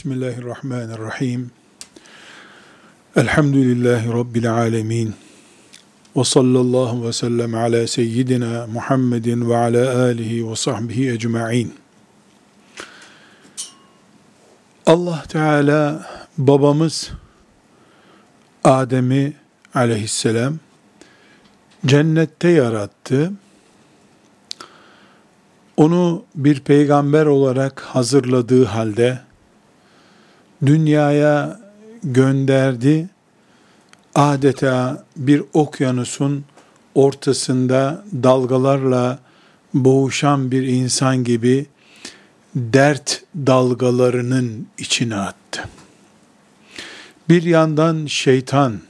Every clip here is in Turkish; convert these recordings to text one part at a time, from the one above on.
Bismillahirrahmanirrahim. Elhamdülillahi Rabbil alemin. Ve sallallahu ve sellem ala seyyidina Muhammedin ve ala alihi ve sahbihi ecma'in. Allah Teala babamız Adem'i aleyhisselam cennette yarattı. Onu bir peygamber olarak hazırladığı halde dünyaya gönderdi. Adeta bir okyanusun ortasında dalgalarla boğuşan bir insan gibi dert dalgalarının içine attı. Bir yandan şeytan,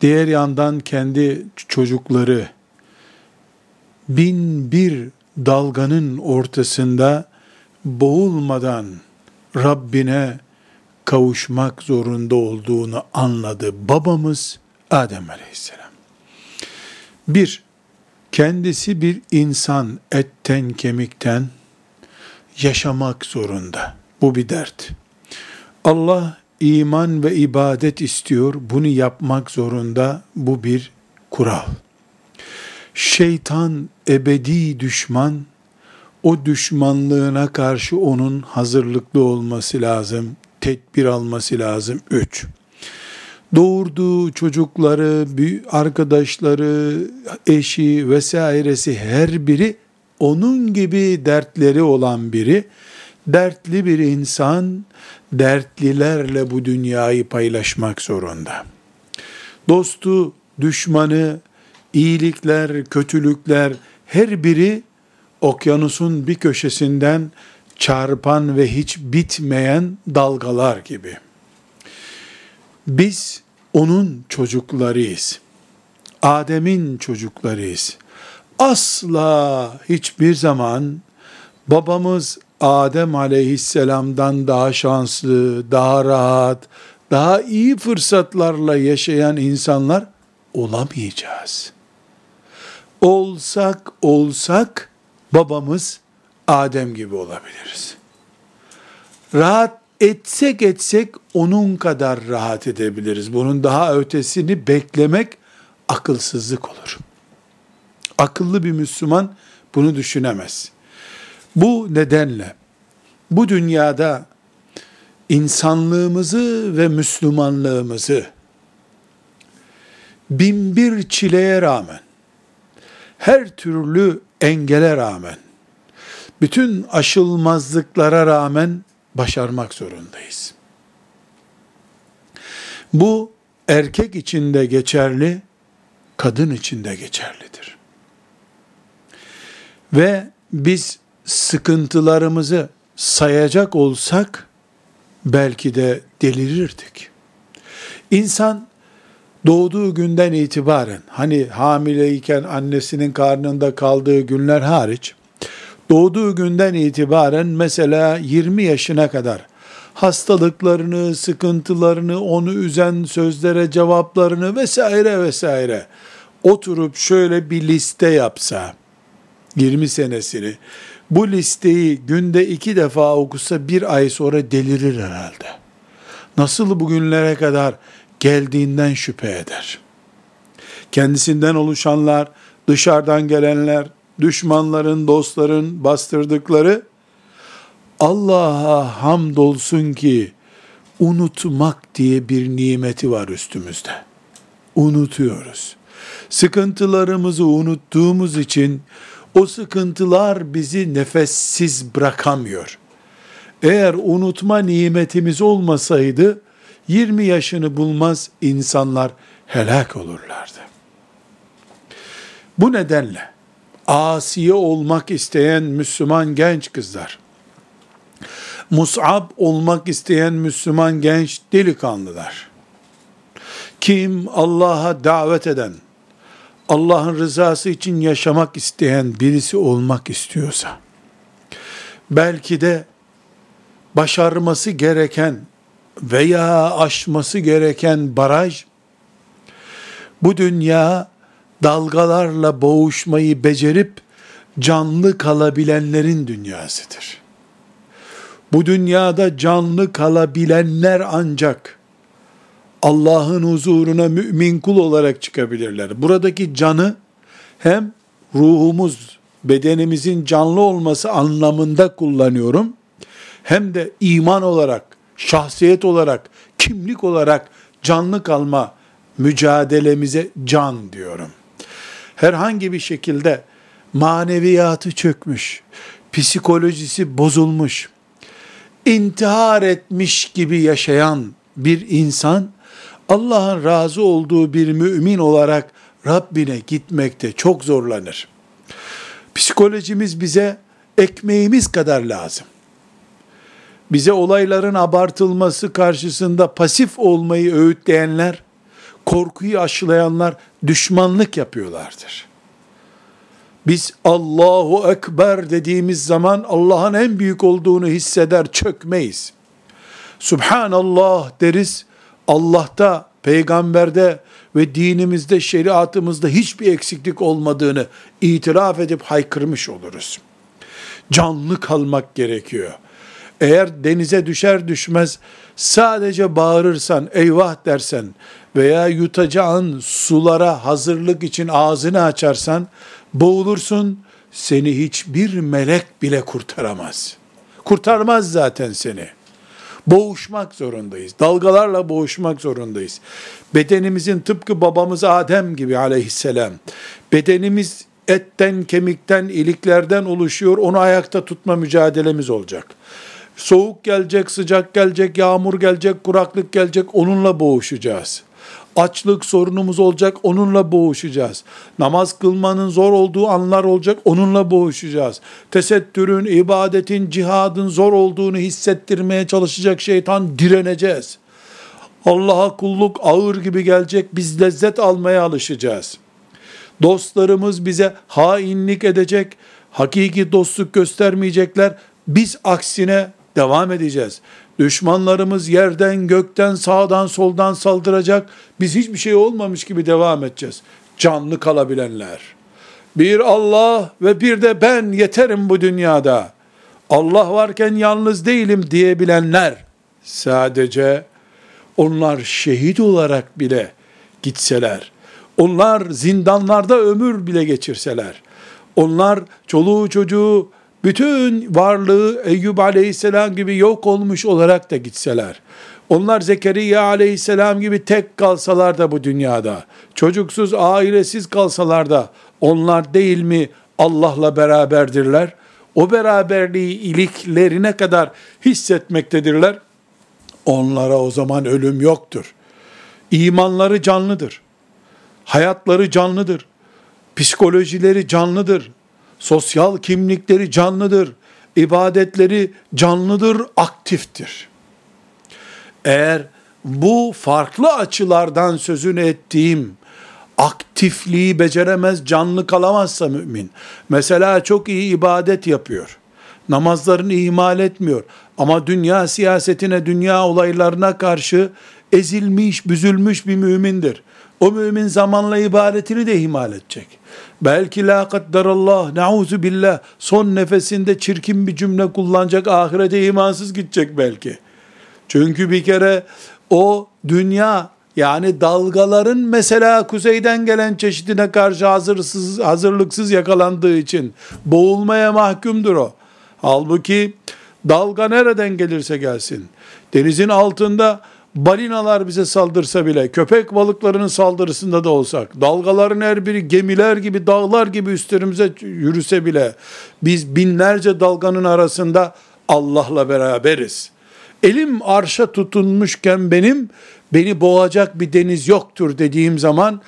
diğer yandan kendi çocukları bin bir dalganın ortasında boğulmadan Rabbine kavuşmak zorunda olduğunu anladı babamız Adem Aleyhisselam. Bir, kendisi bir insan etten kemikten yaşamak zorunda. Bu bir dert. Allah iman ve ibadet istiyor. Bunu yapmak zorunda. Bu bir kural. Şeytan ebedi düşman. O düşmanlığına karşı onun hazırlıklı olması lazım tedbir alması lazım. Üç, doğurduğu çocukları, arkadaşları, eşi vesairesi her biri onun gibi dertleri olan biri, dertli bir insan, dertlilerle bu dünyayı paylaşmak zorunda. Dostu, düşmanı, iyilikler, kötülükler her biri okyanusun bir köşesinden çarpan ve hiç bitmeyen dalgalar gibi. Biz onun çocuklarıyız. Adem'in çocuklarıyız. Asla hiçbir zaman babamız Adem aleyhisselamdan daha şanslı, daha rahat, daha iyi fırsatlarla yaşayan insanlar olamayacağız. Olsak olsak babamız Adem gibi olabiliriz. Rahat etsek etsek onun kadar rahat edebiliriz. Bunun daha ötesini beklemek akılsızlık olur. Akıllı bir Müslüman bunu düşünemez. Bu nedenle bu dünyada insanlığımızı ve Müslümanlığımızı bin bir çileye rağmen, her türlü engele rağmen, bütün aşılmazlıklara rağmen başarmak zorundayız. Bu erkek için de geçerli, kadın için de geçerlidir. Ve biz sıkıntılarımızı sayacak olsak belki de delirirdik. İnsan doğduğu günden itibaren hani hamileyken annesinin karnında kaldığı günler hariç doğduğu günden itibaren mesela 20 yaşına kadar hastalıklarını, sıkıntılarını, onu üzen sözlere cevaplarını vesaire vesaire oturup şöyle bir liste yapsa 20 senesini bu listeyi günde iki defa okusa bir ay sonra delirir herhalde. Nasıl bugünlere kadar geldiğinden şüphe eder. Kendisinden oluşanlar, dışarıdan gelenler, düşmanların, dostların bastırdıkları Allah'a hamdolsun ki unutmak diye bir nimeti var üstümüzde. Unutuyoruz. Sıkıntılarımızı unuttuğumuz için o sıkıntılar bizi nefessiz bırakamıyor. Eğer unutma nimetimiz olmasaydı 20 yaşını bulmaz insanlar helak olurlardı. Bu nedenle asiye olmak isteyen Müslüman genç kızlar, Mus'ab olmak isteyen Müslüman genç delikanlılar, kim Allah'a davet eden, Allah'ın rızası için yaşamak isteyen birisi olmak istiyorsa, belki de başarması gereken veya aşması gereken baraj, bu dünya dalgalarla boğuşmayı becerip canlı kalabilenlerin dünyasıdır. Bu dünyada canlı kalabilenler ancak Allah'ın huzuruna mümin kul olarak çıkabilirler. Buradaki canı hem ruhumuz, bedenimizin canlı olması anlamında kullanıyorum. Hem de iman olarak, şahsiyet olarak, kimlik olarak canlı kalma mücadelemize can diyorum. Herhangi bir şekilde maneviyatı çökmüş, psikolojisi bozulmuş, intihar etmiş gibi yaşayan bir insan Allah'ın razı olduğu bir mümin olarak Rabbine gitmekte çok zorlanır. Psikolojimiz bize ekmeğimiz kadar lazım. Bize olayların abartılması karşısında pasif olmayı öğütleyenler, korkuyu aşılayanlar düşmanlık yapıyorlardır. Biz Allahu Ekber dediğimiz zaman Allah'ın en büyük olduğunu hisseder, çökmeyiz. Subhanallah deriz, Allah'ta, peygamberde ve dinimizde, şeriatımızda hiçbir eksiklik olmadığını itiraf edip haykırmış oluruz. Canlı kalmak gerekiyor. Eğer denize düşer düşmez sadece bağırırsan, eyvah dersen veya yutacağın sulara hazırlık için ağzını açarsan boğulursun, seni hiçbir melek bile kurtaramaz. Kurtarmaz zaten seni. Boğuşmak zorundayız. Dalgalarla boğuşmak zorundayız. Bedenimizin tıpkı babamız Adem gibi aleyhisselam. Bedenimiz etten, kemikten, iliklerden oluşuyor. Onu ayakta tutma mücadelemiz olacak. Soğuk gelecek, sıcak gelecek, yağmur gelecek, kuraklık gelecek. Onunla boğuşacağız açlık sorunumuz olacak, onunla boğuşacağız. Namaz kılmanın zor olduğu anlar olacak, onunla boğuşacağız. Tesettürün, ibadetin, cihadın zor olduğunu hissettirmeye çalışacak şeytan direneceğiz. Allah'a kulluk ağır gibi gelecek, biz lezzet almaya alışacağız. Dostlarımız bize hainlik edecek, hakiki dostluk göstermeyecekler, biz aksine devam edeceğiz. Düşmanlarımız yerden, gökten, sağdan, soldan saldıracak. Biz hiçbir şey olmamış gibi devam edeceğiz. Canlı kalabilenler. Bir Allah ve bir de ben yeterim bu dünyada. Allah varken yalnız değilim diyebilenler sadece onlar şehit olarak bile gitseler, onlar zindanlarda ömür bile geçirseler, onlar çoluğu çocuğu bütün varlığı Eyyub aleyhisselam gibi yok olmuş olarak da gitseler, onlar Zekeriya aleyhisselam gibi tek kalsalar da bu dünyada, çocuksuz, ailesiz kalsalar da, onlar değil mi Allah'la beraberdirler? O beraberliği iliklerine kadar hissetmektedirler. Onlara o zaman ölüm yoktur. İmanları canlıdır. Hayatları canlıdır. Psikolojileri canlıdır sosyal kimlikleri canlıdır, ibadetleri canlıdır, aktiftir. Eğer bu farklı açılardan sözünü ettiğim aktifliği beceremez, canlı kalamazsa mümin. Mesela çok iyi ibadet yapıyor. Namazlarını ihmal etmiyor. Ama dünya siyasetine, dünya olaylarına karşı ezilmiş, büzülmüş bir mümindir. O mümin zamanla ibadetini de ihmal edecek. Belki la kadderallah, nauzu billah, son nefesinde çirkin bir cümle kullanacak, ahirete imansız gidecek belki. Çünkü bir kere o dünya, yani dalgaların mesela kuzeyden gelen çeşidine karşı hazırsız, hazırlıksız yakalandığı için boğulmaya mahkumdur o. Halbuki dalga nereden gelirse gelsin, denizin altında balinalar bize saldırsa bile, köpek balıklarının saldırısında da olsak, dalgaların her biri gemiler gibi, dağlar gibi üstlerimize yürüse bile, biz binlerce dalganın arasında Allah'la beraberiz. Elim arşa tutunmuşken benim, beni boğacak bir deniz yoktur dediğim zaman,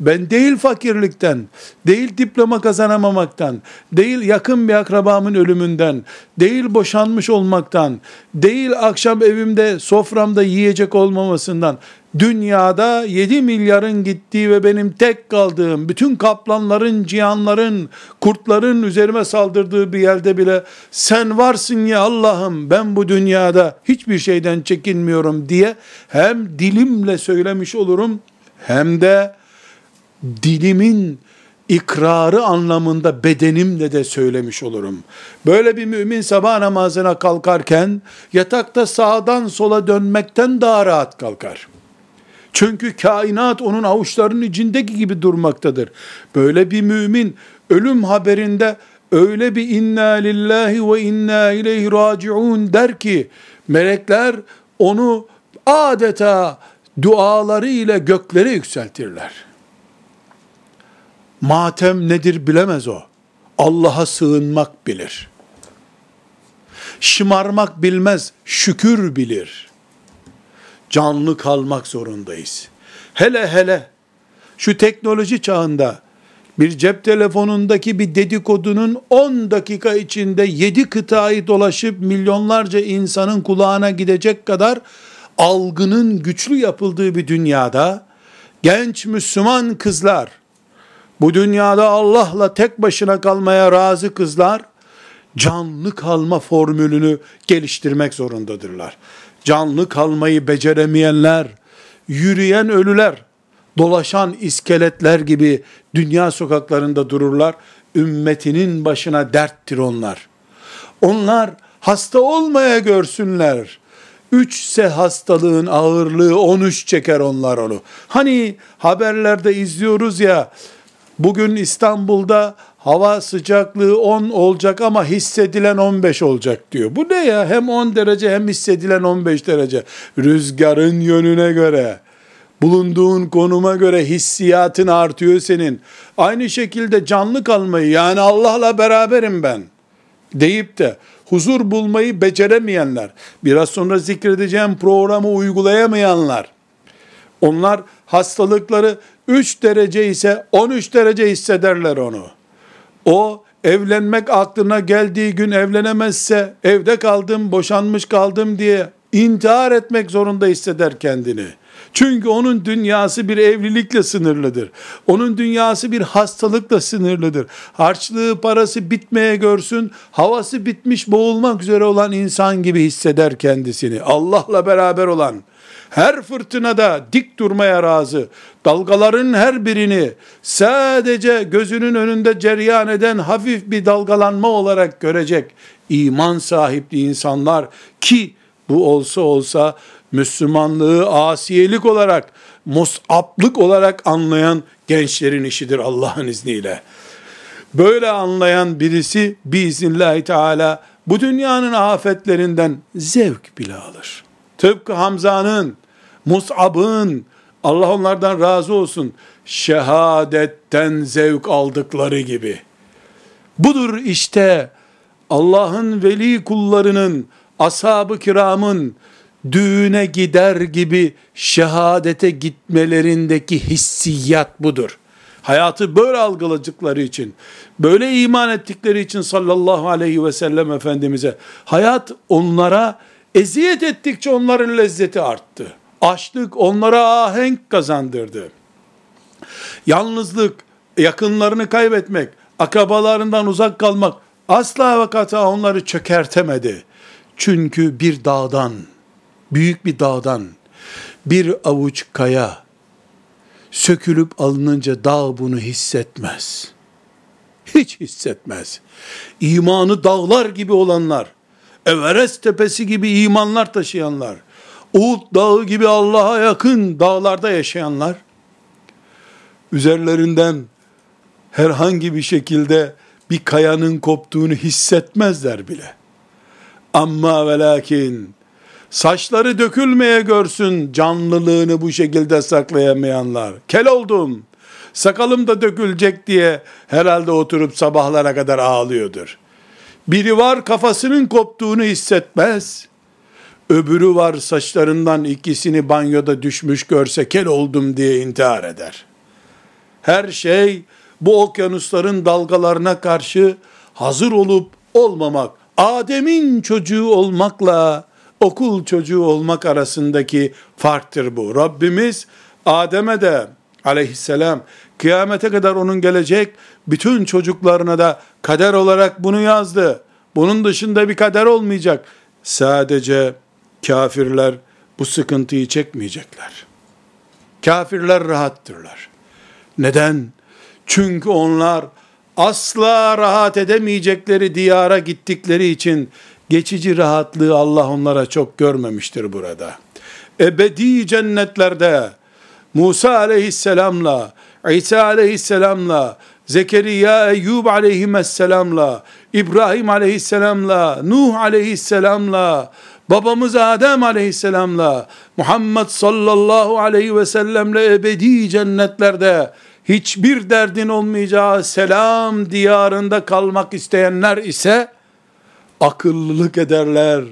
ben değil fakirlikten, değil diploma kazanamamaktan, değil yakın bir akrabamın ölümünden, değil boşanmış olmaktan, değil akşam evimde soframda yiyecek olmamasından, dünyada 7 milyarın gittiği ve benim tek kaldığım, bütün kaplanların, cihanların, kurtların üzerime saldırdığı bir yerde bile sen varsın ya Allah'ım ben bu dünyada hiçbir şeyden çekinmiyorum diye hem dilimle söylemiş olurum hem de dilimin ikrarı anlamında bedenimle de söylemiş olurum. Böyle bir mümin sabah namazına kalkarken yatakta sağdan sola dönmekten daha rahat kalkar. Çünkü kainat onun avuçlarının içindeki gibi durmaktadır. Böyle bir mümin ölüm haberinde öyle bir inna lillahi ve inna ileyhi raciun der ki melekler onu adeta duaları ile göklere yükseltirler. Matem nedir bilemez o. Allah'a sığınmak bilir. Şımarmak bilmez, şükür bilir. Canlı kalmak zorundayız. Hele hele şu teknoloji çağında bir cep telefonundaki bir dedikodunun 10 dakika içinde 7 kıtayı dolaşıp milyonlarca insanın kulağına gidecek kadar algının güçlü yapıldığı bir dünyada genç Müslüman kızlar bu dünyada Allah'la tek başına kalmaya razı kızlar canlı kalma formülünü geliştirmek zorundadırlar. Canlı kalmayı beceremeyenler, yürüyen ölüler, dolaşan iskeletler gibi dünya sokaklarında dururlar. Ümmetinin başına derttir onlar. Onlar hasta olmaya görsünler. Üçse hastalığın ağırlığı 13 çeker onlar onu. Hani haberlerde izliyoruz ya Bugün İstanbul'da hava sıcaklığı 10 olacak ama hissedilen 15 olacak diyor. Bu ne ya? Hem 10 derece hem hissedilen 15 derece. Rüzgarın yönüne göre, bulunduğun konuma göre hissiyatın artıyor senin. Aynı şekilde canlı kalmayı yani Allah'la beraberim ben deyip de huzur bulmayı beceremeyenler, biraz sonra zikredeceğim programı uygulayamayanlar, onlar hastalıkları 3 derece ise 13 derece hissederler onu. O evlenmek aklına geldiği gün evlenemezse evde kaldım, boşanmış kaldım diye intihar etmek zorunda hisseder kendini. Çünkü onun dünyası bir evlilikle sınırlıdır. Onun dünyası bir hastalıkla sınırlıdır. Harçlığı parası bitmeye görsün, havası bitmiş boğulmak üzere olan insan gibi hisseder kendisini. Allah'la beraber olan, her fırtınada dik durmaya razı, dalgaların her birini sadece gözünün önünde ceryan eden hafif bir dalgalanma olarak görecek iman sahipli insanlar ki bu olsa olsa Müslümanlığı asiyelik olarak, musaplık olarak anlayan gençlerin işidir Allah'ın izniyle. Böyle anlayan birisi biiznillahü teala bu dünyanın afetlerinden zevk bile alır. Tıpkı Hamza'nın Mus'ab'ın Allah onlardan razı olsun şehadetten zevk aldıkları gibi. Budur işte Allah'ın veli kullarının, ashab-ı kiramın düğüne gider gibi şehadete gitmelerindeki hissiyat budur. Hayatı böyle algıladıkları için, böyle iman ettikleri için sallallahu aleyhi ve sellem Efendimiz'e, hayat onlara eziyet ettikçe onların lezzeti arttı. Açlık onlara ahenk kazandırdı. Yalnızlık, yakınlarını kaybetmek, akrabalarından uzak kalmak asla ve kata onları çökertemedi. Çünkü bir dağdan, büyük bir dağdan bir avuç kaya sökülüp alınınca dağ bunu hissetmez. Hiç hissetmez. İmanı dağlar gibi olanlar, Everest tepesi gibi imanlar taşıyanlar, Uğut dağı gibi Allah'a yakın dağlarda yaşayanlar, üzerlerinden herhangi bir şekilde bir kayanın koptuğunu hissetmezler bile. Amma ve lakin saçları dökülmeye görsün canlılığını bu şekilde saklayamayanlar. Kel oldum, sakalım da dökülecek diye herhalde oturup sabahlara kadar ağlıyordur. Biri var kafasının koptuğunu hissetmez. Öbürü var saçlarından ikisini banyoda düşmüş görse kel oldum diye intihar eder. Her şey bu okyanusların dalgalarına karşı hazır olup olmamak, Adem'in çocuğu olmakla okul çocuğu olmak arasındaki farktır bu. Rabbimiz Adem'e de aleyhisselam kıyamete kadar onun gelecek bütün çocuklarına da kader olarak bunu yazdı. Bunun dışında bir kader olmayacak. Sadece kafirler bu sıkıntıyı çekmeyecekler. Kafirler rahattırlar. Neden? Çünkü onlar asla rahat edemeyecekleri diyara gittikleri için geçici rahatlığı Allah onlara çok görmemiştir burada. Ebedi cennetlerde Musa aleyhisselamla, İsa aleyhisselamla, Zekeriya, Eyyub aleyhisselamla, İbrahim aleyhisselamla, Nuh aleyhisselamla, babamız Adem aleyhisselamla, Muhammed sallallahu aleyhi ve sellemle ebedi cennetlerde hiçbir derdin olmayacağı selam diyarında kalmak isteyenler ise akıllılık ederler.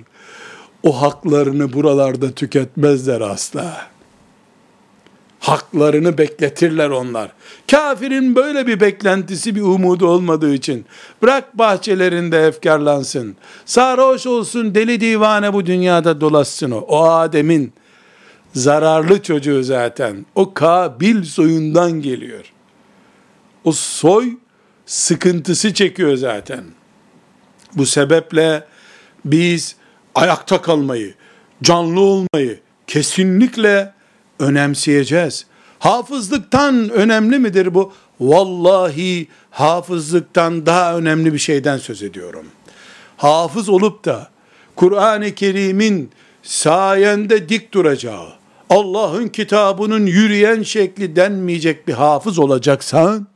O haklarını buralarda tüketmezler asla. Haklarını bekletirler onlar. Kafirin böyle bir beklentisi, bir umudu olmadığı için bırak bahçelerinde efkarlansın. Sarhoş olsun, deli divane bu dünyada dolaşsın o. O Adem'in zararlı çocuğu zaten. O Kabil soyundan geliyor. O soy sıkıntısı çekiyor zaten. Bu sebeple biz ayakta kalmayı, canlı olmayı kesinlikle önemseyeceğiz. Hafızlıktan önemli midir bu? Vallahi hafızlıktan daha önemli bir şeyden söz ediyorum. Hafız olup da Kur'an-ı Kerim'in sayende dik duracağı, Allah'ın kitabının yürüyen şekli denmeyecek bir hafız olacaksan,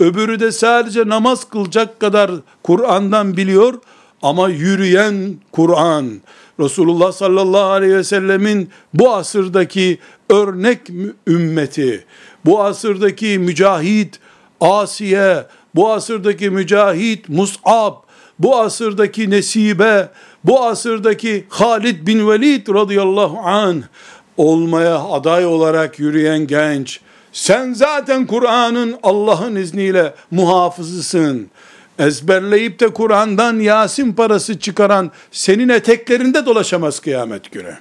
öbürü de sadece namaz kılacak kadar Kur'an'dan biliyor ama yürüyen Kur'an, Resulullah sallallahu aleyhi ve sellemin bu asırdaki örnek ümmeti, bu asırdaki mücahit Asiye, bu asırdaki mücahit Mus'ab, bu asırdaki Nesibe, bu asırdaki Halid bin Velid radıyallahu an olmaya aday olarak yürüyen genç, sen zaten Kur'an'ın Allah'ın izniyle muhafızısın. Ezberleyip de Kur'an'dan Yasin parası çıkaran senin eteklerinde dolaşamaz kıyamet günü.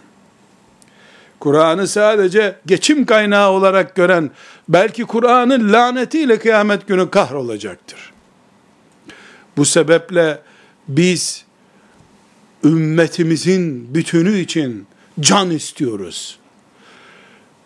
Kur'an'ı sadece geçim kaynağı olarak gören, belki Kur'an'ın lanetiyle kıyamet günü kahrolacaktır. Bu sebeple biz ümmetimizin bütünü için can istiyoruz.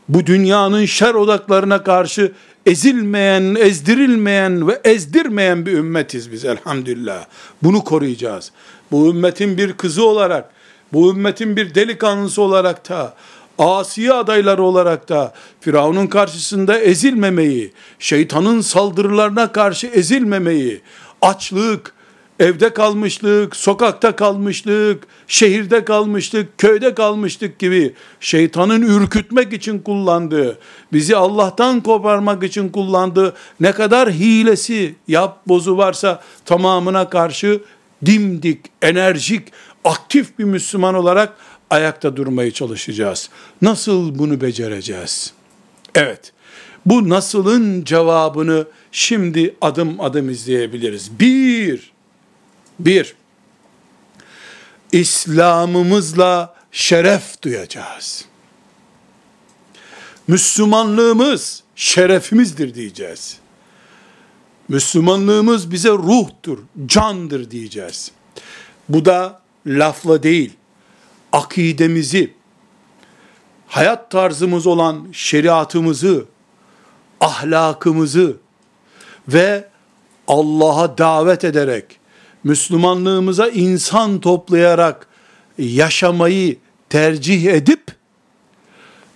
Bu dünyanın şer odaklarına karşı ezilmeyen, ezdirilmeyen ve ezdirmeyen bir ümmetiz biz elhamdülillah. Bunu koruyacağız. Bu ümmetin bir kızı olarak, bu ümmetin bir delikanlısı olarak da, asi adayları olarak da Firavun'un karşısında ezilmemeyi, şeytanın saldırılarına karşı ezilmemeyi, açlık, evde kalmışlık, sokakta kalmışlık, şehirde kalmışlık, köyde kalmışlık gibi şeytanın ürkütmek için kullandığı, bizi Allah'tan koparmak için kullandığı ne kadar hilesi, yap bozu varsa tamamına karşı dimdik, enerjik, aktif bir Müslüman olarak ayakta durmaya çalışacağız. Nasıl bunu becereceğiz? Evet, bu nasılın cevabını şimdi adım adım izleyebiliriz. Bir, bir, İslam'ımızla şeref duyacağız. Müslümanlığımız şerefimizdir diyeceğiz. Müslümanlığımız bize ruhtur, candır diyeceğiz. Bu da lafla değil, akidemizi, hayat tarzımız olan şeriatımızı, ahlakımızı ve Allah'a davet ederek, Müslümanlığımıza insan toplayarak yaşamayı tercih edip,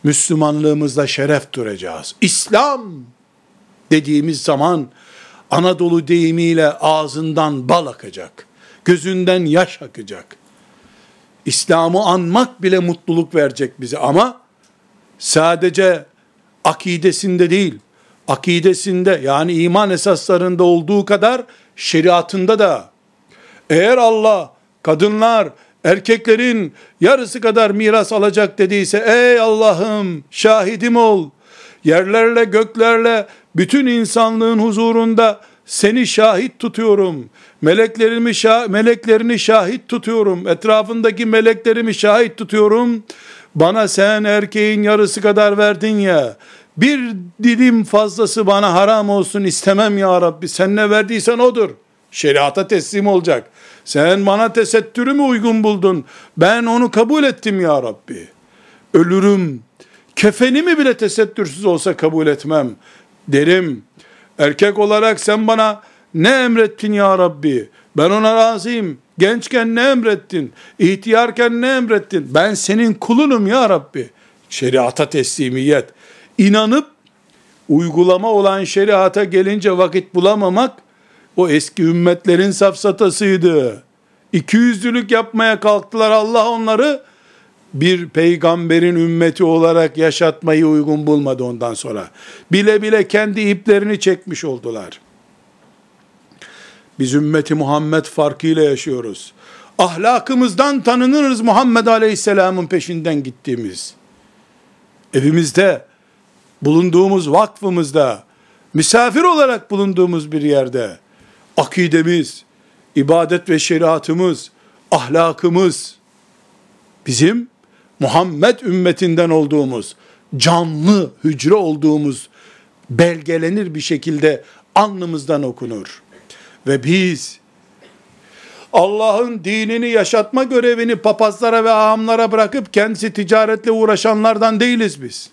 Müslümanlığımızda şeref duracağız. İslam dediğimiz zaman Anadolu deyimiyle ağzından bal akacak. Gözünden yaş akacak. İslam'ı anmak bile mutluluk verecek bize ama sadece akidesinde değil, akidesinde yani iman esaslarında olduğu kadar şeriatında da eğer Allah kadınlar erkeklerin yarısı kadar miras alacak dediyse ey Allah'ım şahidim ol yerlerle göklerle bütün insanlığın huzurunda seni şahit tutuyorum. Meleklerimi şah, meleklerini şahit tutuyorum. Etrafındaki meleklerimi şahit tutuyorum. Bana sen erkeğin yarısı kadar verdin ya. Bir dilim fazlası bana haram olsun istemem ya Rabbi. Sen ne verdiysen odur. Şeriata teslim olacak. Sen bana tesettürü mü uygun buldun? Ben onu kabul ettim ya Rabbi. Ölürüm. Kefenimi bile tesettürsüz olsa kabul etmem derim. Erkek olarak sen bana ne emrettin ya Rabbi? Ben ona razıyım. Gençken ne emrettin? İhtiyarken ne emrettin? Ben senin kulunum ya Rabbi. Şeriata teslimiyet. İnanıp uygulama olan şeriata gelince vakit bulamamak o eski ümmetlerin safsatasıydı. İkiyüzlülük yapmaya kalktılar. Allah onları bir peygamberin ümmeti olarak yaşatmayı uygun bulmadı ondan sonra. Bile bile kendi iplerini çekmiş oldular. Biz ümmeti Muhammed farkıyla yaşıyoruz. Ahlakımızdan tanınırız Muhammed Aleyhisselam'ın peşinden gittiğimiz. Evimizde, bulunduğumuz vakfımızda, misafir olarak bulunduğumuz bir yerde, akidemiz, ibadet ve şeriatımız, ahlakımız, bizim Muhammed ümmetinden olduğumuz, canlı hücre olduğumuz belgelenir bir şekilde alnımızdan okunur. Ve biz Allah'ın dinini yaşatma görevini papazlara ve ağamlara bırakıp kendisi ticaretle uğraşanlardan değiliz biz.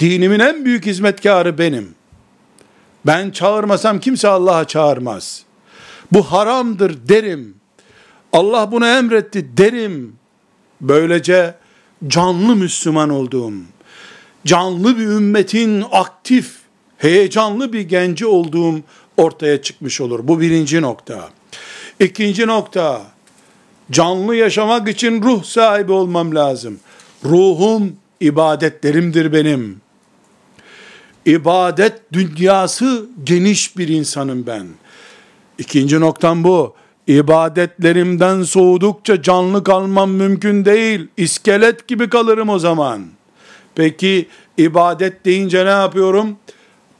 Dinimin en büyük hizmetkarı benim. Ben çağırmasam kimse Allah'a çağırmaz. Bu haramdır derim. Allah bunu emretti derim. Böylece canlı Müslüman olduğum, canlı bir ümmetin aktif, heyecanlı bir genci olduğum ortaya çıkmış olur. Bu birinci nokta. İkinci nokta, canlı yaşamak için ruh sahibi olmam lazım. Ruhum ibadetlerimdir benim. İbadet dünyası geniş bir insanım ben. İkinci noktam bu. İbadetlerimden soğudukça canlı kalmam mümkün değil. İskelet gibi kalırım o zaman. Peki ibadet deyince ne yapıyorum?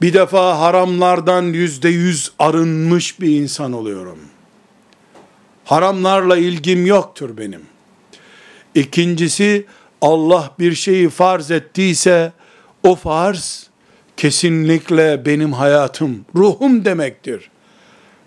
Bir defa haramlardan yüzde yüz arınmış bir insan oluyorum. Haramlarla ilgim yoktur benim. İkincisi Allah bir şeyi farz ettiyse o farz kesinlikle benim hayatım, ruhum demektir.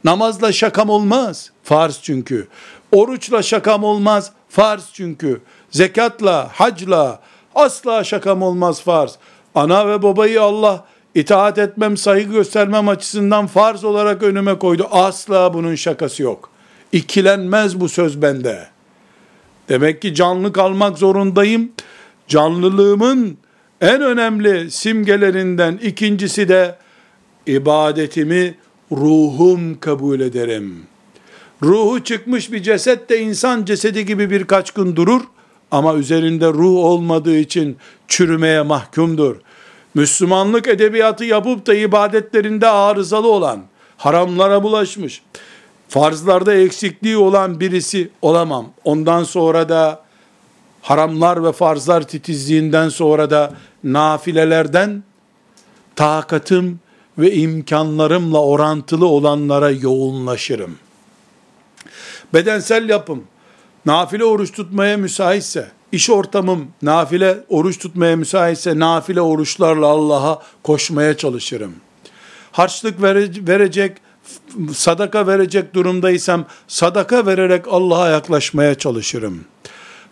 Namazla şakam olmaz. Farz çünkü. Oruçla şakam olmaz. Farz çünkü. Zekatla, hacla asla şakam olmaz farz. Ana ve babayı Allah itaat etmem, saygı göstermem açısından farz olarak önüme koydu. Asla bunun şakası yok. İkilenmez bu söz bende. Demek ki canlı kalmak zorundayım. Canlılığımın en önemli simgelerinden ikincisi de ibadetimi ruhum kabul ederim. Ruhu çıkmış bir ceset de insan cesedi gibi birkaç gün durur ama üzerinde ruh olmadığı için çürümeye mahkumdur. Müslümanlık edebiyatı yapıp da ibadetlerinde arızalı olan, haramlara bulaşmış, farzlarda eksikliği olan birisi olamam. Ondan sonra da haramlar ve farzlar titizliğinden sonra da nafilelerden takatım ve imkanlarımla orantılı olanlara yoğunlaşırım. Bedensel yapım, nafile oruç tutmaya müsaitse, iş ortamım nafile oruç tutmaya müsaitse, nafile oruçlarla Allah'a koşmaya çalışırım. Harçlık verecek, sadaka verecek durumdaysam, sadaka vererek Allah'a yaklaşmaya çalışırım.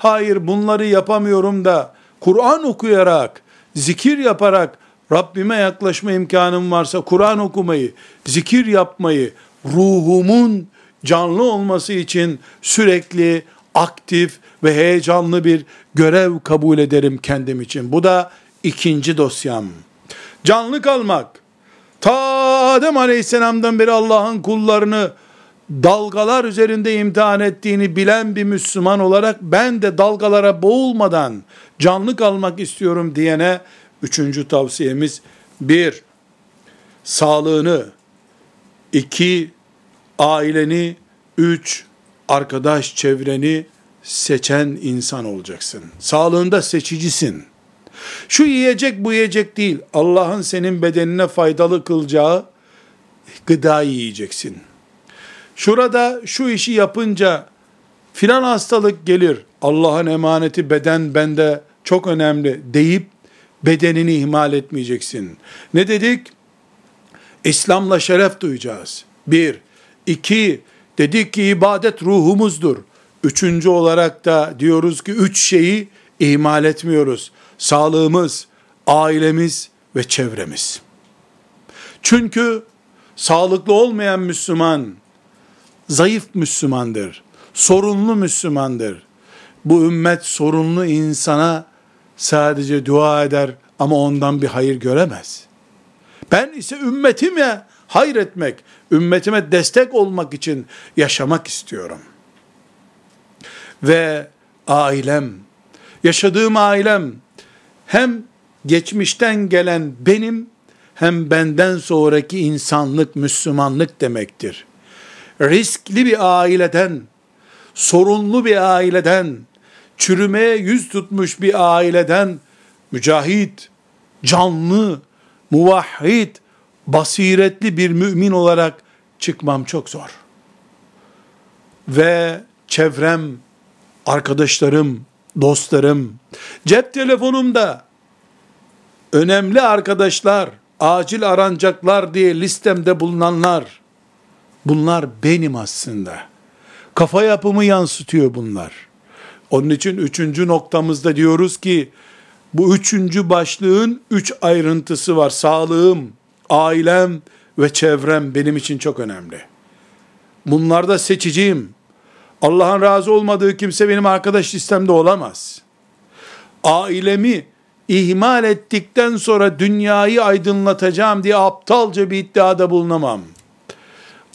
Hayır bunları yapamıyorum da, Kur'an okuyarak, zikir yaparak, Rabbime yaklaşma imkanım varsa Kur'an okumayı, zikir yapmayı, ruhumun canlı olması için sürekli aktif ve heyecanlı bir görev kabul ederim kendim için. Bu da ikinci dosyam. Canlı kalmak. Ta Adem Aleyhisselam'dan beri Allah'ın kullarını dalgalar üzerinde imtihan ettiğini bilen bir Müslüman olarak ben de dalgalara boğulmadan canlı kalmak istiyorum diyene Üçüncü tavsiyemiz bir, sağlığını, iki, aileni, üç, arkadaş çevreni seçen insan olacaksın. Sağlığında seçicisin. Şu yiyecek bu yiyecek değil. Allah'ın senin bedenine faydalı kılacağı gıda yiyeceksin. Şurada şu işi yapınca filan hastalık gelir. Allah'ın emaneti beden bende çok önemli deyip bedenini ihmal etmeyeceksin. Ne dedik? İslam'la şeref duyacağız. Bir. iki, dedik ki ibadet ruhumuzdur. Üçüncü olarak da diyoruz ki üç şeyi ihmal etmiyoruz. Sağlığımız, ailemiz ve çevremiz. Çünkü sağlıklı olmayan Müslüman, zayıf Müslümandır, sorunlu Müslümandır. Bu ümmet sorunlu insana sadece dua eder ama ondan bir hayır göremez. Ben ise ümmetime hayretmek, ümmetime destek olmak için yaşamak istiyorum. Ve ailem, yaşadığım ailem hem geçmişten gelen benim hem benden sonraki insanlık, Müslümanlık demektir. Riskli bir aileden, sorunlu bir aileden, çürümeye yüz tutmuş bir aileden mücahit, canlı, muvahhid, basiretli bir mümin olarak çıkmam çok zor. Ve çevrem, arkadaşlarım, dostlarım, cep telefonumda önemli arkadaşlar, acil aranacaklar diye listemde bulunanlar, bunlar benim aslında. Kafa yapımı yansıtıyor bunlar. Onun için üçüncü noktamızda diyoruz ki, bu üçüncü başlığın üç ayrıntısı var. Sağlığım, ailem ve çevrem benim için çok önemli. Bunlarda seçiciyim. Allah'ın razı olmadığı kimse benim arkadaş listemde olamaz. Ailemi ihmal ettikten sonra dünyayı aydınlatacağım diye aptalca bir iddiada bulunamam.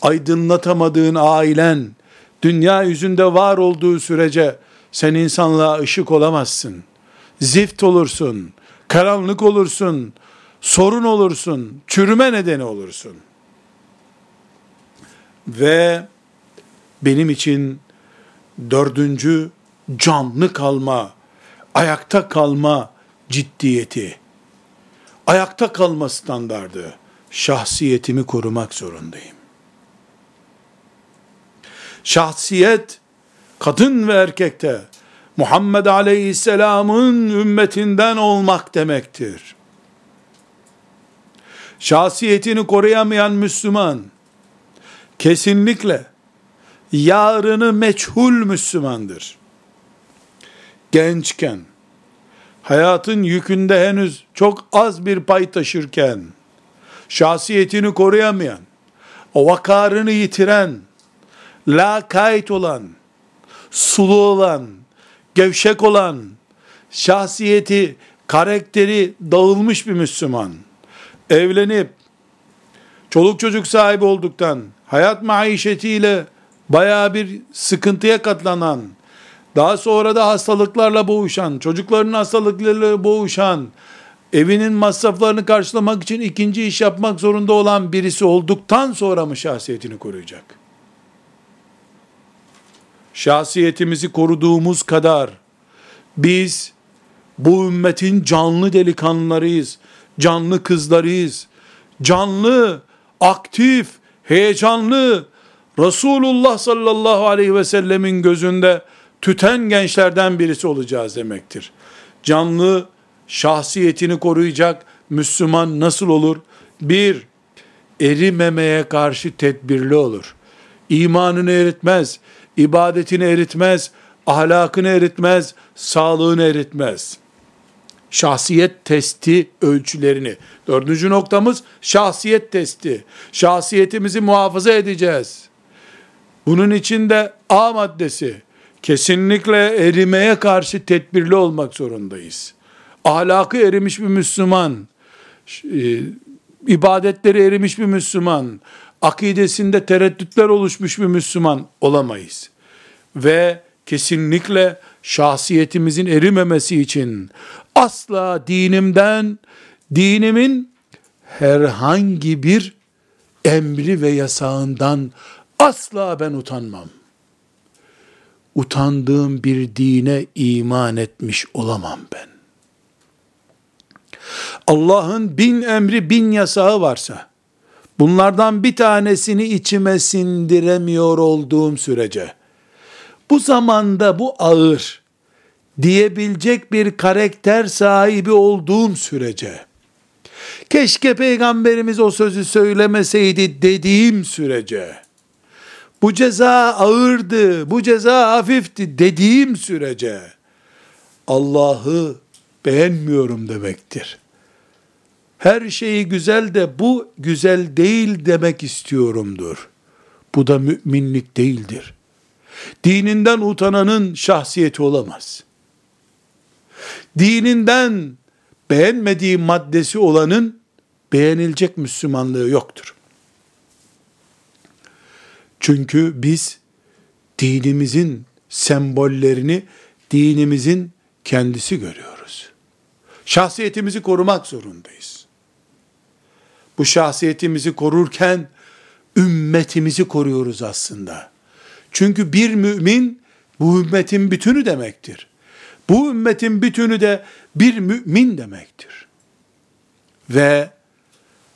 Aydınlatamadığın ailen, dünya yüzünde var olduğu sürece sen insanlığa ışık olamazsın. Zift olursun, karanlık olursun, sorun olursun, çürüme nedeni olursun. Ve benim için dördüncü canlı kalma, ayakta kalma ciddiyeti, ayakta kalma standardı, şahsiyetimi korumak zorundayım. Şahsiyet, kadın ve erkekte, Muhammed Aleyhisselam'ın ümmetinden olmak demektir. Şahsiyetini koruyamayan Müslüman, kesinlikle yarını meçhul Müslümandır. Gençken, hayatın yükünde henüz çok az bir pay taşırken, şahsiyetini koruyamayan, o vakarını yitiren, lakayt olan, sulu olan, gevşek olan, şahsiyeti, karakteri dağılmış bir Müslüman, evlenip, çoluk çocuk sahibi olduktan, hayat maişetiyle baya bir sıkıntıya katlanan, daha sonra da hastalıklarla boğuşan, çocuklarının hastalıklarıyla boğuşan, evinin masraflarını karşılamak için ikinci iş yapmak zorunda olan birisi olduktan sonra mı şahsiyetini koruyacak? Şahsiyetimizi koruduğumuz kadar biz bu ümmetin canlı delikanlılarıyız, canlı kızlarıyız, canlı, aktif, heyecanlı, Resulullah sallallahu aleyhi ve sellemin gözünde tüten gençlerden birisi olacağız demektir. Canlı şahsiyetini koruyacak Müslüman nasıl olur? Bir, erimemeye karşı tedbirli olur. İmanını eritmez, ibadetini eritmez, ahlakını eritmez, sağlığını eritmez. Şahsiyet testi ölçülerini. Dördüncü noktamız şahsiyet testi. Şahsiyetimizi muhafaza edeceğiz. Bunun içinde A maddesi, kesinlikle erimeye karşı tedbirli olmak zorundayız. Ahlakı erimiş bir Müslüman, e, ibadetleri erimiş bir Müslüman, akidesinde tereddütler oluşmuş bir Müslüman olamayız. Ve kesinlikle şahsiyetimizin erimemesi için asla dinimden, dinimin herhangi bir emri ve yasağından asla ben utanmam utandığım bir dine iman etmiş olamam ben. Allah'ın bin emri bin yasağı varsa, bunlardan bir tanesini içime sindiremiyor olduğum sürece, bu zamanda bu ağır diyebilecek bir karakter sahibi olduğum sürece, keşke peygamberimiz o sözü söylemeseydi dediğim sürece, bu ceza ağırdı, bu ceza hafifti dediğim sürece Allah'ı beğenmiyorum demektir. Her şeyi güzel de bu güzel değil demek istiyorumdur. Bu da müminlik değildir. Dininden utananın şahsiyeti olamaz. Dininden beğenmediği maddesi olanın beğenilecek Müslümanlığı yoktur. Çünkü biz dinimizin sembollerini dinimizin kendisi görüyoruz. Şahsiyetimizi korumak zorundayız. Bu şahsiyetimizi korurken ümmetimizi koruyoruz aslında. Çünkü bir mümin bu ümmetin bütünü demektir. Bu ümmetin bütünü de bir mümin demektir. Ve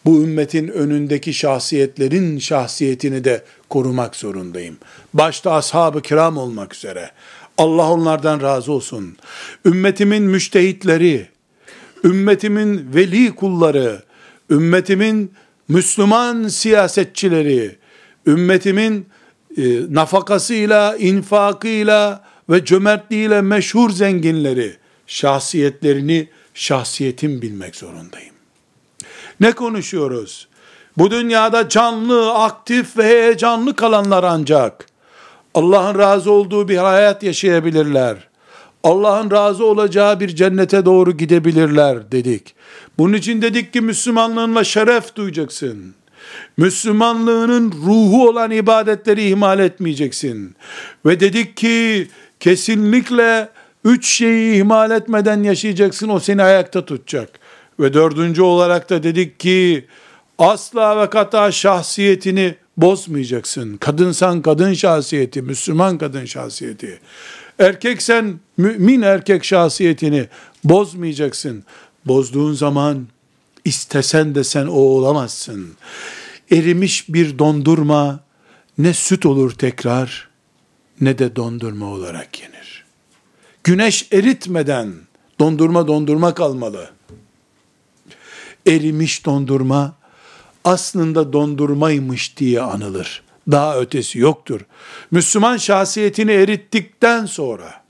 bu ümmetin önündeki şahsiyetlerin şahsiyetini de korumak zorundayım. Başta ashab-ı kiram olmak üzere. Allah onlardan razı olsun. Ümmetimin müştehitleri, ümmetimin veli kulları, ümmetimin Müslüman siyasetçileri, ümmetimin e, nafakasıyla, infakıyla ve cömertliğiyle meşhur zenginleri, şahsiyetlerini şahsiyetim bilmek zorundayım. Ne konuşuyoruz? Bu dünyada canlı, aktif ve heyecanlı kalanlar ancak Allah'ın razı olduğu bir hayat yaşayabilirler. Allah'ın razı olacağı bir cennete doğru gidebilirler dedik. Bunun için dedik ki Müslümanlığınla şeref duyacaksın. Müslümanlığının ruhu olan ibadetleri ihmal etmeyeceksin. Ve dedik ki kesinlikle üç şeyi ihmal etmeden yaşayacaksın. O seni ayakta tutacak. Ve dördüncü olarak da dedik ki asla ve kata şahsiyetini bozmayacaksın. Kadınsan kadın şahsiyeti, Müslüman kadın şahsiyeti. Erkeksen mümin erkek şahsiyetini bozmayacaksın. Bozduğun zaman istesen de sen o olamazsın. Erimiş bir dondurma ne süt olur tekrar ne de dondurma olarak yenir. Güneş eritmeden dondurma dondurma kalmalı. Erimiş dondurma aslında dondurmaymış diye anılır. Daha ötesi yoktur. Müslüman şahsiyetini erittikten sonra,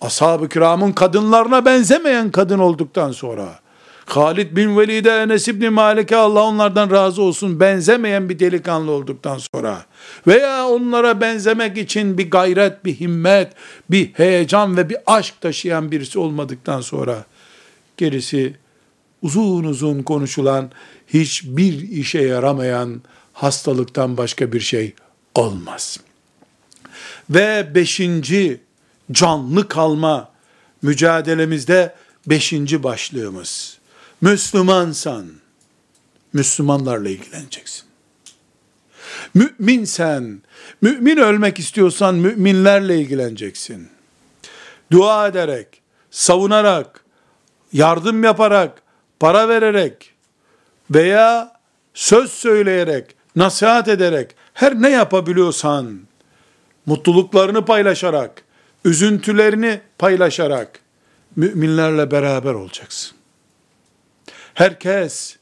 ashab-ı kiramın kadınlarına benzemeyen kadın olduktan sonra, Halid bin Velid'e, Enes İbni Malik'e Allah onlardan razı olsun benzemeyen bir delikanlı olduktan sonra veya onlara benzemek için bir gayret, bir himmet, bir heyecan ve bir aşk taşıyan birisi olmadıktan sonra gerisi uzun uzun konuşulan hiçbir işe yaramayan hastalıktan başka bir şey olmaz. Ve beşinci canlı kalma mücadelemizde beşinci başlığımız. Müslümansan, Müslümanlarla ilgileneceksin. Müminsen, mümin ölmek istiyorsan müminlerle ilgileneceksin. Dua ederek, savunarak, yardım yaparak, para vererek veya söz söyleyerek, nasihat ederek, her ne yapabiliyorsan, mutluluklarını paylaşarak, üzüntülerini paylaşarak, müminlerle beraber olacaksın. Herkes,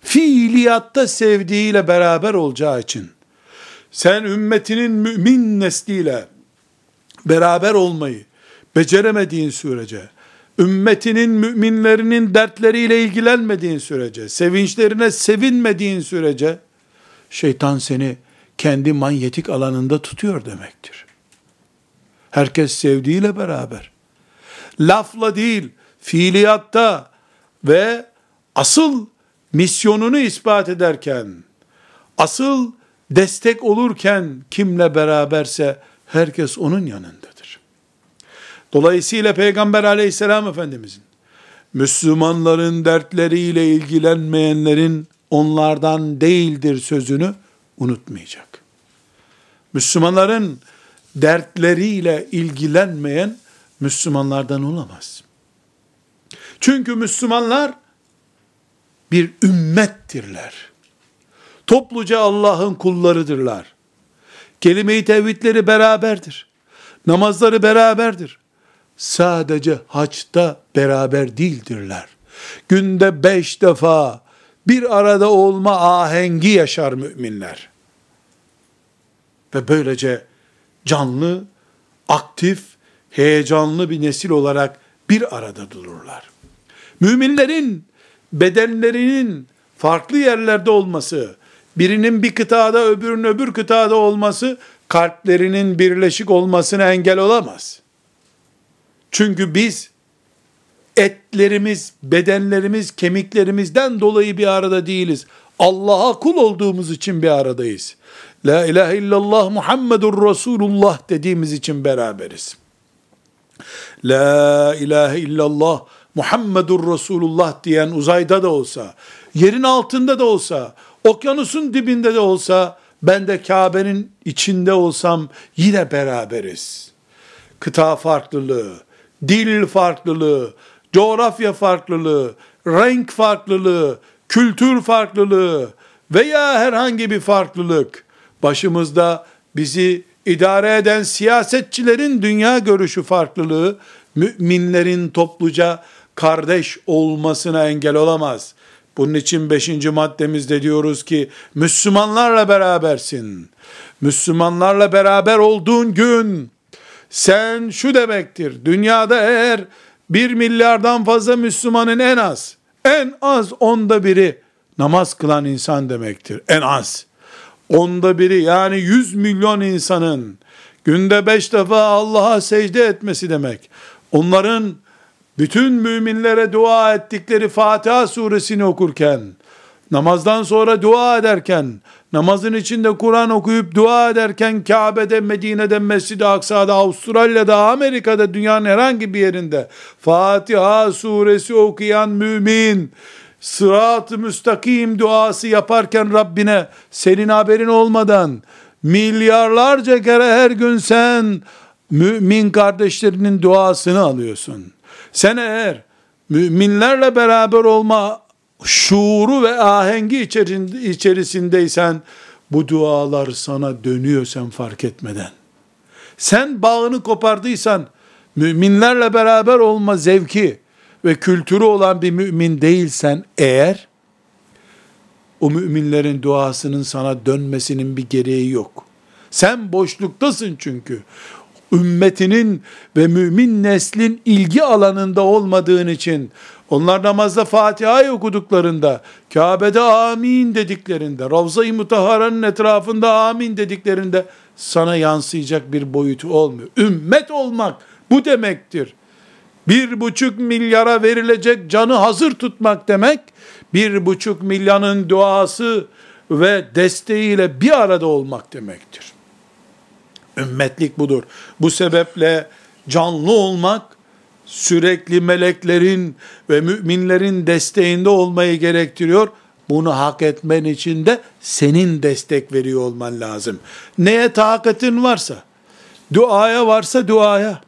fiiliyatta sevdiğiyle beraber olacağı için, sen ümmetinin mümin nesliyle beraber olmayı beceremediğin sürece, ümmetinin müminlerinin dertleriyle ilgilenmediğin sürece, sevinçlerine sevinmediğin sürece, şeytan seni kendi manyetik alanında tutuyor demektir. Herkes sevdiğiyle beraber. Lafla değil, fiiliyatta ve asıl misyonunu ispat ederken, asıl destek olurken kimle beraberse herkes onun yanındadır. Dolayısıyla Peygamber aleyhisselam efendimizin Müslümanların dertleriyle ilgilenmeyenlerin onlardan değildir sözünü unutmayacak. Müslümanların dertleriyle ilgilenmeyen Müslümanlardan olamaz. Çünkü Müslümanlar bir ümmettirler. Topluca Allah'ın kullarıdırlar. Kelime-i tevhidleri beraberdir. Namazları beraberdir. Sadece haçta beraber değildirler. Günde beş defa bir arada olma ahengi yaşar müminler. Ve böylece canlı, aktif, heyecanlı bir nesil olarak bir arada dururlar. Müminlerin bedenlerinin farklı yerlerde olması, birinin bir kıtada öbürünün öbür kıtada olması, kalplerinin birleşik olmasına engel olamaz. Çünkü biz etlerimiz, bedenlerimiz, kemiklerimizden dolayı bir arada değiliz. Allah'a kul olduğumuz için bir aradayız. La ilahe illallah Muhammedur Resulullah dediğimiz için beraberiz. La ilahe illallah Muhammedur Resulullah diyen uzayda da olsa, yerin altında da olsa, okyanusun dibinde de olsa, ben de Kabe'nin içinde olsam yine beraberiz. Kıta farklılığı, dil farklılığı, coğrafya farklılığı, renk farklılığı, kültür farklılığı veya herhangi bir farklılık başımızda bizi idare eden siyasetçilerin dünya görüşü farklılığı müminlerin topluca kardeş olmasına engel olamaz. Bunun için beşinci maddemizde diyoruz ki Müslümanlarla berabersin. Müslümanlarla beraber olduğun gün sen şu demektir. Dünyada eğer bir milyardan fazla Müslümanın en az, en az onda biri namaz kılan insan demektir. En az. Onda biri yani yüz milyon insanın günde beş defa Allah'a secde etmesi demek. Onların bütün müminlere dua ettikleri Fatiha suresini okurken, namazdan sonra dua ederken, namazın içinde Kur'an okuyup dua ederken Kabe'de, Medine'de, Mescid-i Aksa'da, Avustralya'da, Amerika'da, dünyanın herhangi bir yerinde Fatiha suresi okuyan mümin, sırat-ı müstakim duası yaparken Rabbine senin haberin olmadan milyarlarca kere her gün sen mümin kardeşlerinin duasını alıyorsun. Sen eğer müminlerle beraber olma şuuru ve ahengi içerisindeysen bu dualar sana dönüyor sen fark etmeden. Sen bağını kopardıysan müminlerle beraber olma zevki ve kültürü olan bir mümin değilsen eğer o müminlerin duasının sana dönmesinin bir gereği yok. Sen boşluktasın çünkü ümmetinin ve mümin neslin ilgi alanında olmadığın için onlar namazda Fatiha'yı okuduklarında, Kabe'de amin dediklerinde, Ravza-i Mutahara'nın etrafında amin dediklerinde sana yansıyacak bir boyutu olmuyor. Ümmet olmak bu demektir. Bir buçuk milyara verilecek canı hazır tutmak demek, bir buçuk milyonun duası ve desteğiyle bir arada olmak demektir. Ümmetlik budur. Bu sebeple canlı olmak, sürekli meleklerin ve müminlerin desteğinde olmayı gerektiriyor. Bunu hak etmen için de senin destek veriyor olman lazım. Neye takatin varsa, duaya varsa duaya,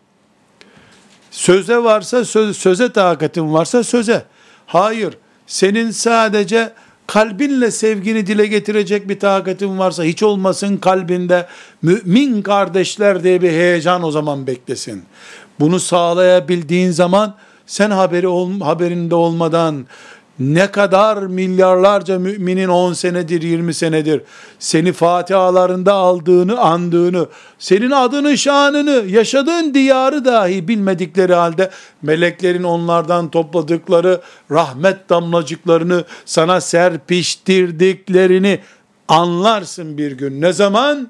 söze varsa söz, söze takatin varsa söze. Hayır, senin sadece kalbinle sevgini dile getirecek bir takatin varsa hiç olmasın kalbinde mümin kardeşler diye bir heyecan o zaman beklesin. Bunu sağlayabildiğin zaman sen haberi ol, haberinde olmadan ne kadar milyarlarca müminin 10 senedir 20 senedir seni fatihalarında aldığını andığını senin adını şanını yaşadığın diyarı dahi bilmedikleri halde meleklerin onlardan topladıkları rahmet damlacıklarını sana serpiştirdiklerini anlarsın bir gün. Ne zaman?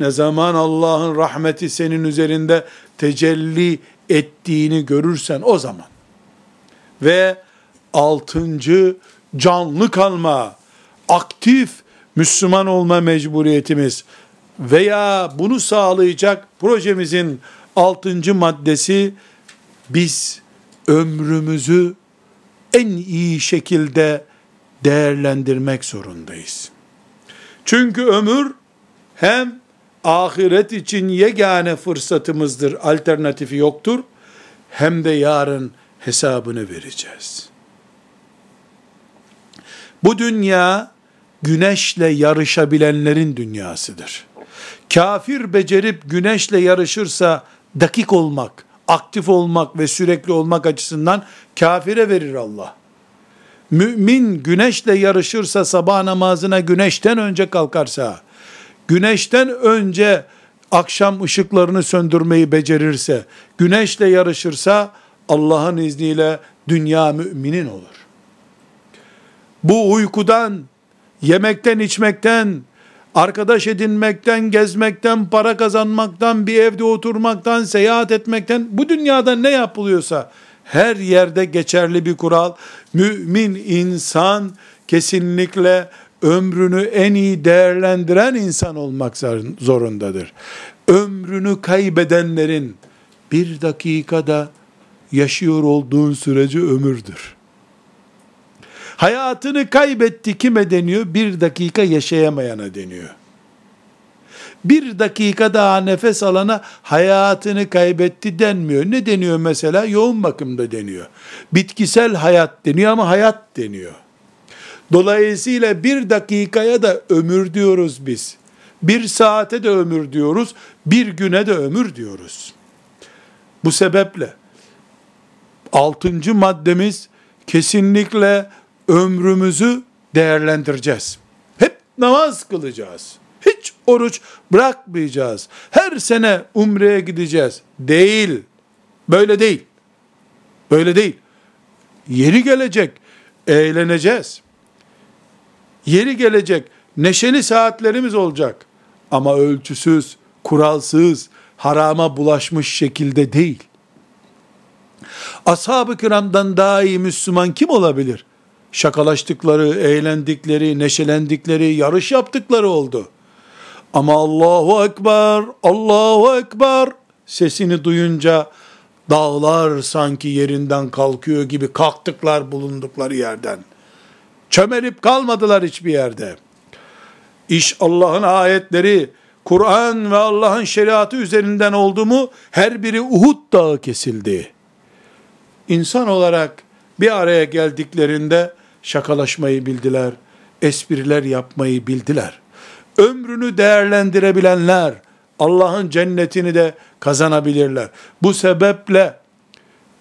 Ne zaman Allah'ın rahmeti senin üzerinde tecelli ettiğini görürsen o zaman. Ve altıncı canlı kalma, aktif Müslüman olma mecburiyetimiz veya bunu sağlayacak projemizin altıncı maddesi biz ömrümüzü en iyi şekilde değerlendirmek zorundayız. Çünkü ömür hem ahiret için yegane fırsatımızdır, alternatifi yoktur, hem de yarın hesabını vereceğiz. Bu dünya güneşle yarışabilenlerin dünyasıdır. Kafir becerip güneşle yarışırsa dakik olmak, aktif olmak ve sürekli olmak açısından kafire verir Allah. Mümin güneşle yarışırsa sabah namazına güneşten önce kalkarsa, güneşten önce akşam ışıklarını söndürmeyi becerirse, güneşle yarışırsa Allah'ın izniyle dünya müminin olur. Bu uykudan, yemekten, içmekten, arkadaş edinmekten, gezmekten, para kazanmaktan, bir evde oturmaktan, seyahat etmekten, bu dünyada ne yapılıyorsa, her yerde geçerli bir kural. Mümin insan kesinlikle ömrünü en iyi değerlendiren insan olmak zorundadır. Ömrünü kaybedenlerin bir dakikada yaşıyor olduğun sürece ömürdür. Hayatını kaybetti kime deniyor? Bir dakika yaşayamayana deniyor. Bir dakika daha nefes alana hayatını kaybetti denmiyor. Ne deniyor mesela? Yoğun bakımda deniyor. Bitkisel hayat deniyor ama hayat deniyor. Dolayısıyla bir dakikaya da ömür diyoruz biz. Bir saate de ömür diyoruz. Bir güne de ömür diyoruz. Bu sebeple altıncı maddemiz kesinlikle ömrümüzü değerlendireceğiz. Hep namaz kılacağız. Hiç oruç bırakmayacağız. Her sene umreye gideceğiz. Değil. Böyle değil. Böyle değil. Yeri gelecek. Eğleneceğiz. Yeri gelecek. Neşeli saatlerimiz olacak. Ama ölçüsüz, kuralsız, harama bulaşmış şekilde değil. Ashab-ı kiramdan daha iyi Müslüman kim olabilir? Şakalaştıkları, eğlendikleri, neşelendikleri, yarış yaptıkları oldu. Ama Allahu Ekber, Allahu Ekber sesini duyunca dağlar sanki yerinden kalkıyor gibi kalktıklar bulundukları yerden. Çömelip kalmadılar hiçbir yerde. İş Allah'ın ayetleri, Kur'an ve Allah'ın şeriatı üzerinden oldu mu her biri Uhud dağı kesildi. İnsan olarak bir araya geldiklerinde şakalaşmayı bildiler, espriler yapmayı bildiler. Ömrünü değerlendirebilenler Allah'ın cennetini de kazanabilirler. Bu sebeple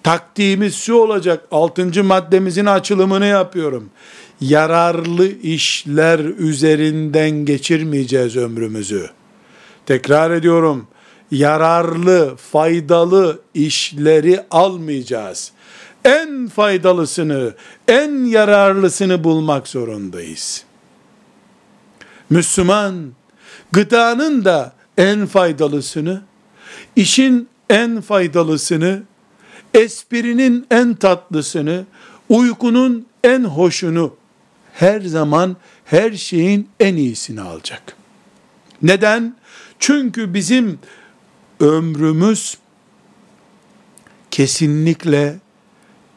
taktiğimiz şu olacak. Altıncı maddemizin açılımını yapıyorum. Yararlı işler üzerinden geçirmeyeceğiz ömrümüzü. Tekrar ediyorum. Yararlı, faydalı işleri almayacağız. En faydalısını, en yararlısını bulmak zorundayız. Müslüman, gıdanın da en faydalısını, işin en faydalısını, esprinin en tatlısını, uykunun en hoşunu, her zaman her şeyin en iyisini alacak. Neden? Çünkü bizim ömrümüz kesinlikle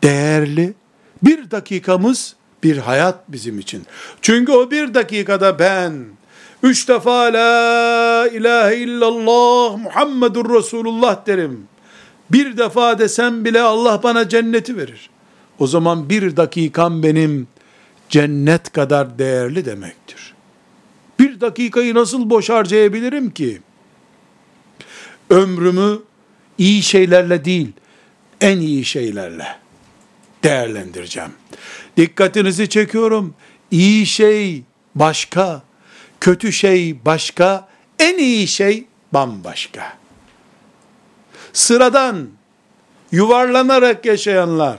değerli. Bir dakikamız bir hayat bizim için. Çünkü o bir dakikada ben üç defa la ilahe illallah Muhammedur Resulullah derim. Bir defa desem bile Allah bana cenneti verir. O zaman bir dakikam benim cennet kadar değerli demektir. Bir dakikayı nasıl boş harcayabilirim ki? Ömrümü iyi şeylerle değil, en iyi şeylerle değerlendireceğim. Dikkatinizi çekiyorum. İyi şey başka, kötü şey başka, en iyi şey bambaşka. Sıradan yuvarlanarak yaşayanlar,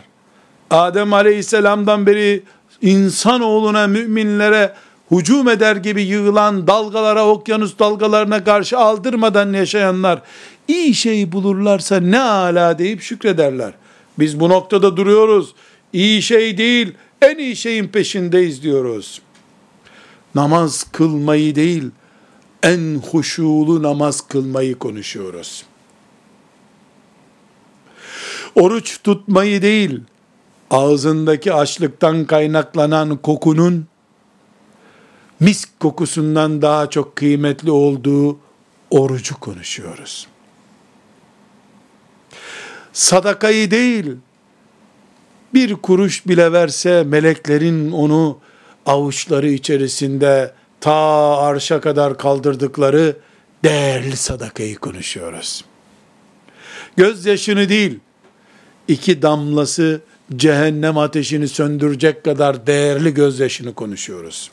Adem Aleyhisselam'dan beri insanoğluna, müminlere hücum eder gibi yığılan dalgalara, okyanus dalgalarına karşı aldırmadan yaşayanlar, iyi şey bulurlarsa ne ala deyip şükrederler. Biz bu noktada duruyoruz. İyi şey değil, en iyi şeyin peşindeyiz diyoruz. Namaz kılmayı değil, en huşulu namaz kılmayı konuşuyoruz. Oruç tutmayı değil, ağzındaki açlıktan kaynaklanan kokunun misk kokusundan daha çok kıymetli olduğu orucu konuşuyoruz. Sadakayı değil, bir kuruş bile verse meleklerin onu avuçları içerisinde ta arşa kadar kaldırdıkları değerli sadakayı konuşuyoruz. Gözyaşını değil, iki damlası cehennem ateşini söndürecek kadar değerli gözyaşını konuşuyoruz.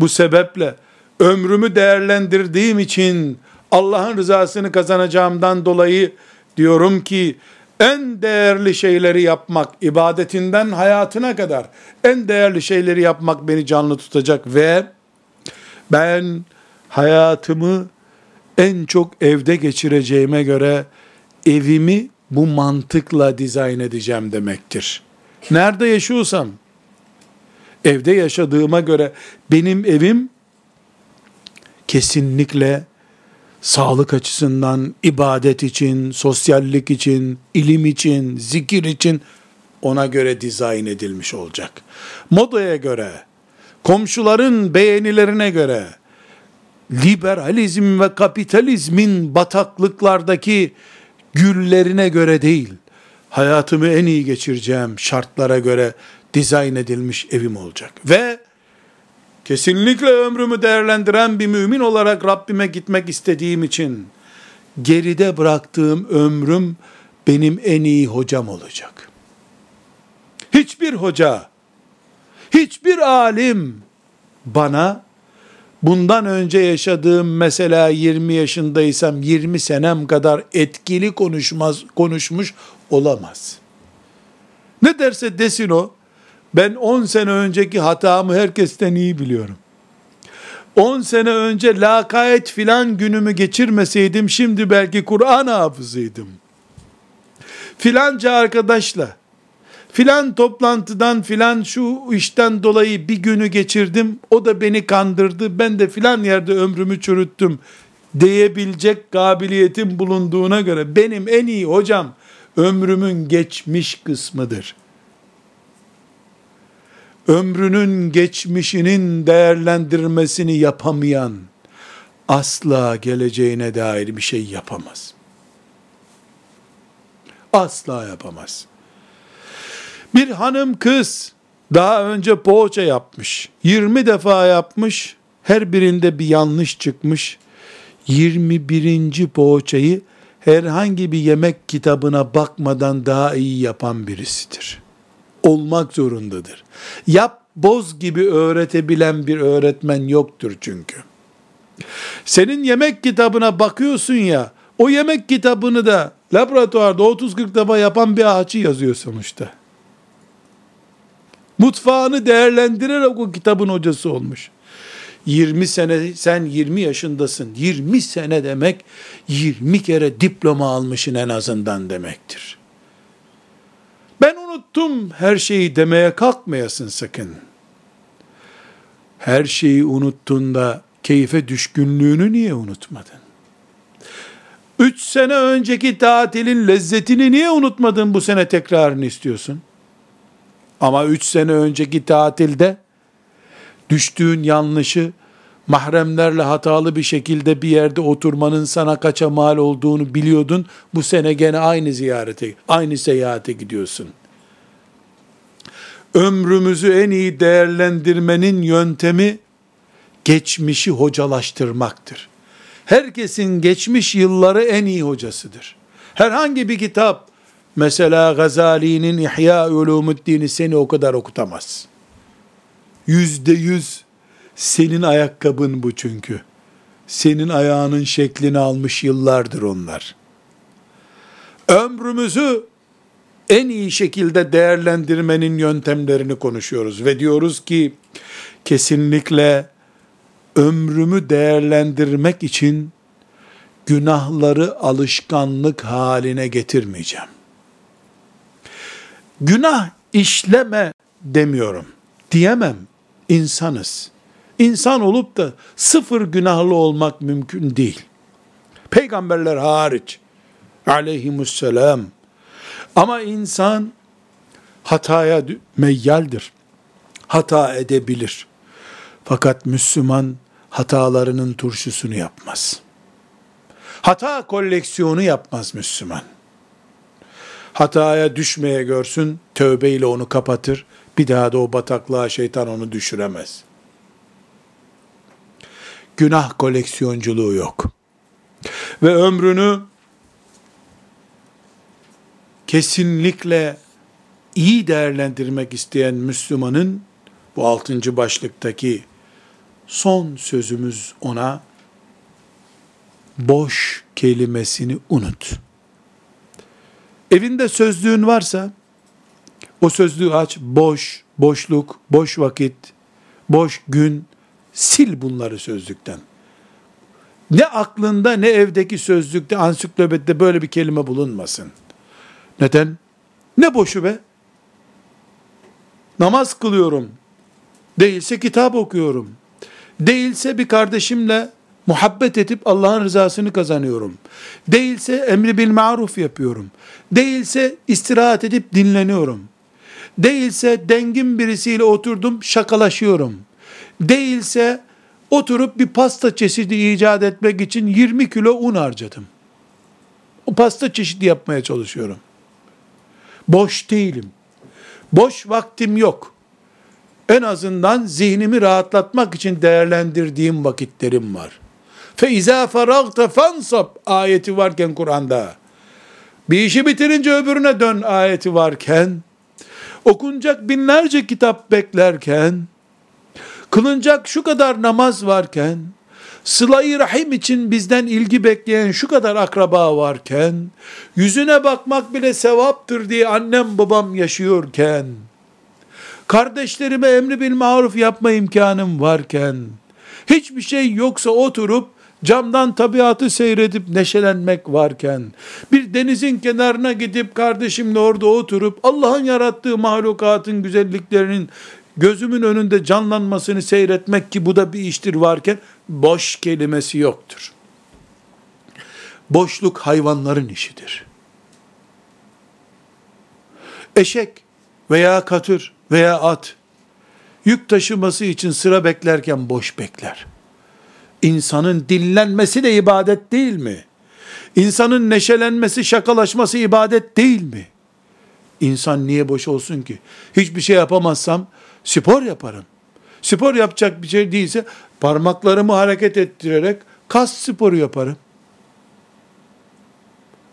Bu sebeple ömrümü değerlendirdiğim için Allah'ın rızasını kazanacağımdan dolayı diyorum ki en değerli şeyleri yapmak, ibadetinden hayatına kadar en değerli şeyleri yapmak beni canlı tutacak ve ben hayatımı en çok evde geçireceğime göre evimi bu mantıkla dizayn edeceğim demektir. Nerede yaşıyorsam, evde yaşadığıma göre benim evim kesinlikle sağlık açısından, ibadet için, sosyallik için, ilim için, zikir için ona göre dizayn edilmiş olacak. Modaya göre, komşuların beğenilerine göre, liberalizm ve kapitalizmin bataklıklardaki güllerine göre değil, hayatımı en iyi geçireceğim şartlara göre dizayn edilmiş evim olacak. Ve kesinlikle ömrümü değerlendiren bir mümin olarak Rabbime gitmek istediğim için geride bıraktığım ömrüm benim en iyi hocam olacak. Hiçbir hoca, hiçbir alim bana bundan önce yaşadığım mesela 20 yaşındaysam 20 senem kadar etkili konuşmaz konuşmuş olamaz. Ne derse desin o ben 10 sene önceki hatamı herkesten iyi biliyorum. 10 sene önce lakayet filan günümü geçirmeseydim şimdi belki Kur'an hafızıydım. Filanca arkadaşla filan toplantıdan filan şu işten dolayı bir günü geçirdim. O da beni kandırdı. Ben de filan yerde ömrümü çürüttüm diyebilecek kabiliyetim bulunduğuna göre benim en iyi hocam ömrümün geçmiş kısmıdır ömrünün geçmişinin değerlendirmesini yapamayan asla geleceğine dair bir şey yapamaz. Asla yapamaz. Bir hanım kız daha önce poğaça yapmış. 20 defa yapmış. Her birinde bir yanlış çıkmış. 21. poğaçayı herhangi bir yemek kitabına bakmadan daha iyi yapan birisidir olmak zorundadır. Yap boz gibi öğretebilen bir öğretmen yoktur çünkü. Senin yemek kitabına bakıyorsun ya, o yemek kitabını da laboratuvarda 30-40 defa yapan bir ağaçı yazıyor sonuçta. Mutfağını değerlendirerek o kitabın hocası olmuş. 20 sene sen 20 yaşındasın. 20 sene demek 20 kere diploma almışın en azından demektir. Ben unuttum her şeyi demeye kalkmayasın sakın. Her şeyi unuttun da keyfe düşkünlüğünü niye unutmadın? Üç sene önceki tatilin lezzetini niye unutmadın bu sene tekrarını istiyorsun? Ama üç sene önceki tatilde düştüğün yanlışı mahremlerle hatalı bir şekilde bir yerde oturmanın sana kaça mal olduğunu biliyordun. Bu sene gene aynı ziyarete, aynı seyahate gidiyorsun. Ömrümüzü en iyi değerlendirmenin yöntemi geçmişi hocalaştırmaktır. Herkesin geçmiş yılları en iyi hocasıdır. Herhangi bir kitap, mesela Gazali'nin İhya Ulumuddin'i seni o kadar okutamaz. Yüzde yüz senin ayakkabın bu çünkü. Senin ayağının şeklini almış yıllardır onlar. Ömrümüzü en iyi şekilde değerlendirmenin yöntemlerini konuşuyoruz ve diyoruz ki kesinlikle ömrümü değerlendirmek için günahları alışkanlık haline getirmeyeceğim. Günah işleme demiyorum. Diyemem. İnsanız. İnsan olup da sıfır günahlı olmak mümkün değil. Peygamberler hariç aleyhimusselam ama insan hataya meyyaldir. Hata edebilir. Fakat Müslüman hatalarının turşusunu yapmaz. Hata koleksiyonu yapmaz Müslüman. Hataya düşmeye görsün, tövbeyle onu kapatır. Bir daha da o bataklığa şeytan onu düşüremez.'' Günah koleksiyonculuğu yok. Ve ömrünü kesinlikle iyi değerlendirmek isteyen Müslümanın bu altıncı başlıktaki son sözümüz ona boş kelimesini unut. Evinde sözlüğün varsa, o sözlüğü aç, boş, boşluk, boş vakit, boş gün, sil bunları sözlükten. Ne aklında ne evdeki sözlükte, ansiklopedide böyle bir kelime bulunmasın. Neden? Ne boşu be? Namaz kılıyorum. Değilse kitap okuyorum. Değilse bir kardeşimle muhabbet edip Allah'ın rızasını kazanıyorum. Değilse emri bil maruf yapıyorum. Değilse istirahat edip dinleniyorum. Değilse dengin birisiyle oturdum şakalaşıyorum. Değilse oturup bir pasta çeşidi icat etmek için 20 kilo un harcadım. O pasta çeşidi yapmaya çalışıyorum. Boş değilim. Boş vaktim yok. En azından zihnimi rahatlatmak için değerlendirdiğim vakitlerim var. Fe izâ feragte fansab ayeti varken Kur'an'da. Bir işi bitirince öbürüne dön ayeti varken, okunacak binlerce kitap beklerken, kılınacak şu kadar namaz varken, sıla rahim için bizden ilgi bekleyen şu kadar akraba varken, yüzüne bakmak bile sevaptır diye annem babam yaşıyorken, kardeşlerime emri bil maruf yapma imkanım varken, hiçbir şey yoksa oturup, camdan tabiatı seyredip neşelenmek varken, bir denizin kenarına gidip kardeşimle orada oturup, Allah'ın yarattığı mahlukatın güzelliklerinin gözümün önünde canlanmasını seyretmek ki bu da bir iştir varken, boş kelimesi yoktur. Boşluk hayvanların işidir. Eşek veya katır veya at, yük taşıması için sıra beklerken boş bekler. İnsanın dinlenmesi de ibadet değil mi? İnsanın neşelenmesi, şakalaşması ibadet değil mi? İnsan niye boş olsun ki? Hiçbir şey yapamazsam spor yaparım. Spor yapacak bir şey değilse parmaklarımı hareket ettirerek kas sporu yaparım.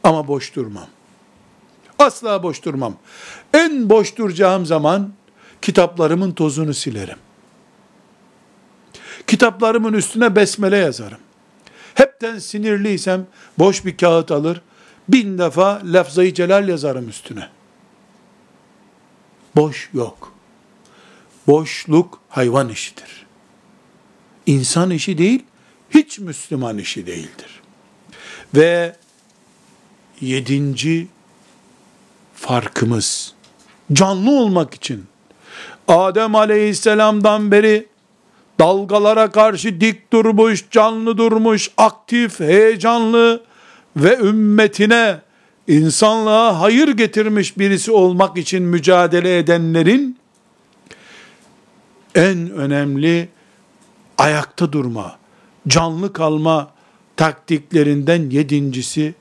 Ama boş durmam. Asla boş durmam. En boş duracağım zaman kitaplarımın tozunu silerim. Kitaplarımın üstüne besmele yazarım. Hepten sinirliysem boş bir kağıt alır, bin defa lafzayı celal yazarım üstüne. Boş yok. Boşluk hayvan işidir. İnsan işi değil, hiç Müslüman işi değildir. Ve yedinci farkımız, canlı olmak için, Adem aleyhisselamdan beri dalgalara karşı dik durmuş, canlı durmuş, aktif, heyecanlı ve ümmetine, insanlığa hayır getirmiş birisi olmak için mücadele edenlerin en önemli ayakta durma, canlı kalma taktiklerinden yedincisi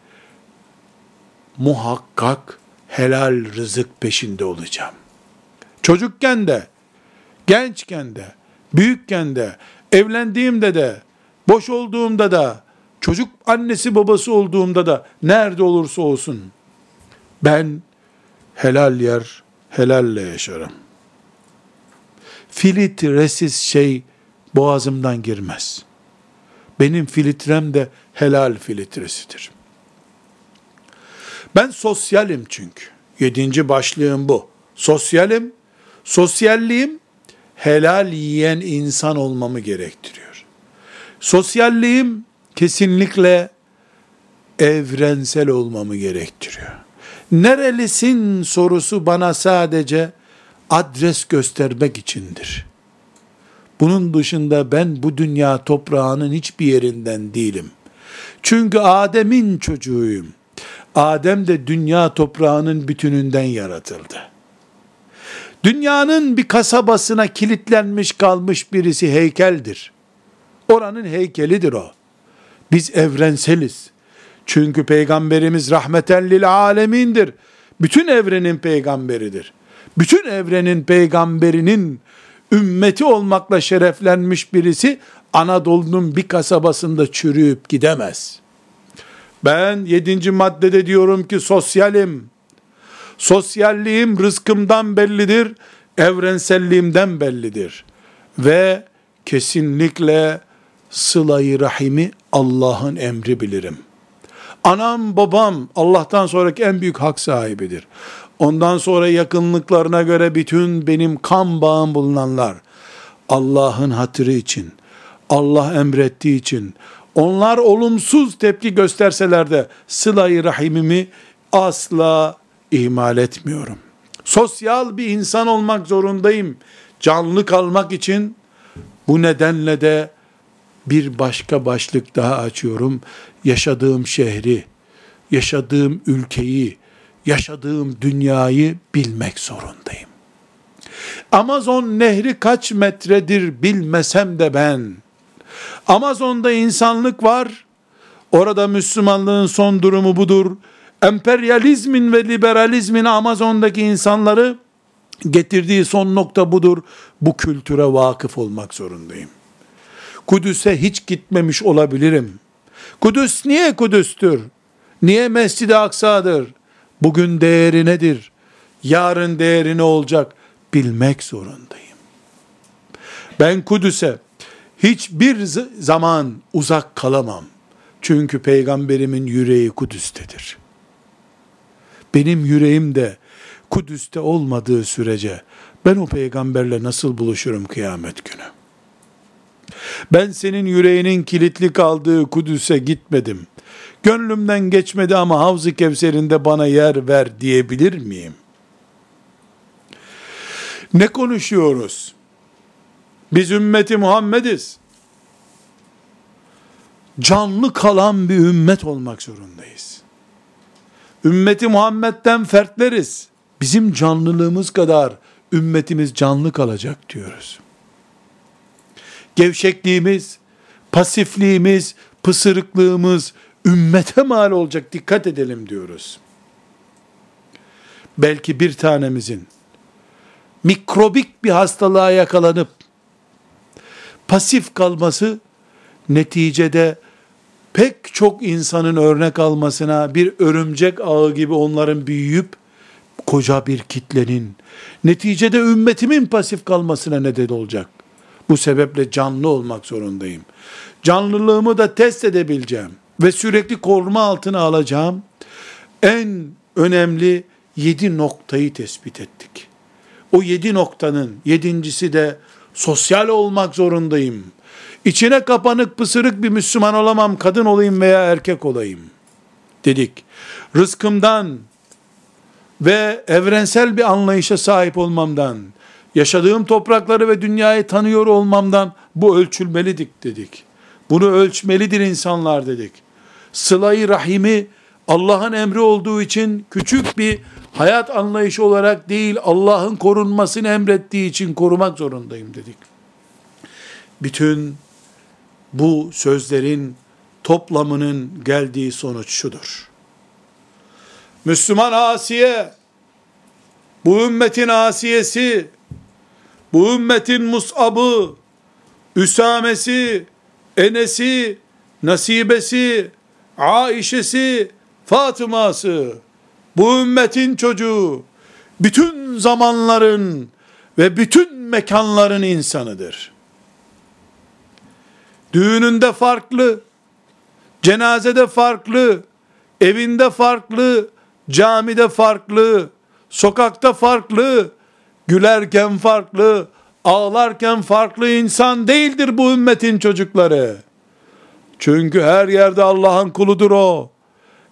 muhakkak helal rızık peşinde olacağım. Çocukken de, gençken de, büyükken de, evlendiğimde de, boş olduğumda da, çocuk annesi babası olduğumda da, nerede olursa olsun, ben helal yer, helalle yaşarım. Filtresiz şey boğazımdan girmez. Benim filtrem de helal filtresidir. Ben sosyalim çünkü. Yedinci başlığım bu. Sosyalim, sosyalliğim helal yiyen insan olmamı gerektiriyor. Sosyalliğim kesinlikle evrensel olmamı gerektiriyor. Nerelisin sorusu bana sadece adres göstermek içindir. Bunun dışında ben bu dünya toprağının hiçbir yerinden değilim. Çünkü Adem'in çocuğuyum. Adem de dünya toprağının bütününden yaratıldı. Dünyanın bir kasabasına kilitlenmiş kalmış birisi heykeldir. Oranın heykelidir o. Biz evrenseliz. Çünkü peygamberimiz rahmeten lil alemindir. Bütün evrenin peygamberidir. Bütün evrenin peygamberinin ümmeti olmakla şereflenmiş birisi Anadolu'nun bir kasabasında çürüyüp gidemez. Ben yedinci maddede diyorum ki sosyalim. Sosyalliğim rızkımdan bellidir, evrenselliğimden bellidir. Ve kesinlikle sılayı rahimi Allah'ın emri bilirim. Anam babam Allah'tan sonraki en büyük hak sahibidir. Ondan sonra yakınlıklarına göre bütün benim kan bağım bulunanlar Allah'ın hatırı için, Allah emrettiği için, onlar olumsuz tepki gösterseler de sılayı rahimimi asla ihmal etmiyorum. Sosyal bir insan olmak zorundayım. Canlı kalmak için bu nedenle de bir başka başlık daha açıyorum. Yaşadığım şehri, yaşadığım ülkeyi, yaşadığım dünyayı bilmek zorundayım. Amazon nehri kaç metredir bilmesem de ben, Amazon'da insanlık var, orada Müslümanlığın son durumu budur. Emperyalizmin ve liberalizmin Amazon'daki insanları getirdiği son nokta budur. Bu kültüre vakıf olmak zorundayım. Kudüs'e hiç gitmemiş olabilirim. Kudüs niye Kudüs'tür? Niye Mescid-i Aksa'dır? Bugün değeri nedir? Yarın değeri ne olacak? Bilmek zorundayım. Ben Kudüs'e hiçbir zaman uzak kalamam. Çünkü peygamberimin yüreği Kudüs'tedir. Benim yüreğim de Kudüs'te olmadığı sürece ben o peygamberle nasıl buluşurum kıyamet günü? Ben senin yüreğinin kilitli kaldığı Kudüs'e gitmedim. Gönlümden geçmedi ama Havz-ı Kevser'inde bana yer ver diyebilir miyim? Ne konuşuyoruz? Biz ümmeti Muhammediz. Canlı kalan bir ümmet olmak zorundayız. Ümmeti Muhammed'den fertleriz. Bizim canlılığımız kadar ümmetimiz canlı kalacak diyoruz. Gevşekliğimiz, pasifliğimiz, pısırıklığımız ümmete mal olacak dikkat edelim diyoruz. Belki bir tanemizin mikrobik bir hastalığa yakalanıp pasif kalması neticede pek çok insanın örnek almasına bir örümcek ağı gibi onların büyüyüp koca bir kitlenin neticede ümmetimin pasif kalmasına neden olacak. Bu sebeple canlı olmak zorundayım. Canlılığımı da test edebileceğim ve sürekli koruma altına alacağım. En önemli yedi noktayı tespit ettik. O yedi noktanın yedincisi de sosyal olmak zorundayım. İçine kapanık pısırık bir Müslüman olamam, kadın olayım veya erkek olayım dedik. Rızkımdan ve evrensel bir anlayışa sahip olmamdan, yaşadığım toprakları ve dünyayı tanıyor olmamdan bu ölçülmelidik dedik. Bunu ölçmelidir insanlar dedik. Sıla-i rahimi Allah'ın emri olduğu için küçük bir hayat anlayışı olarak değil Allah'ın korunmasını emrettiği için korumak zorundayım dedik. Bütün bu sözlerin toplamının geldiği sonuç şudur. Müslüman Asiye, bu ümmetin Asiyesi, bu ümmetin Mus'ab'ı, Üsamesi, Enes'i, Nasibesi, Aişesi, Fatıma'sı, bu ümmetin çocuğu, bütün zamanların ve bütün mekanların insanıdır. Düğününde farklı, cenazede farklı, evinde farklı, camide farklı, sokakta farklı, gülerken farklı, ağlarken farklı insan değildir bu ümmetin çocukları. Çünkü her yerde Allah'ın kuludur o.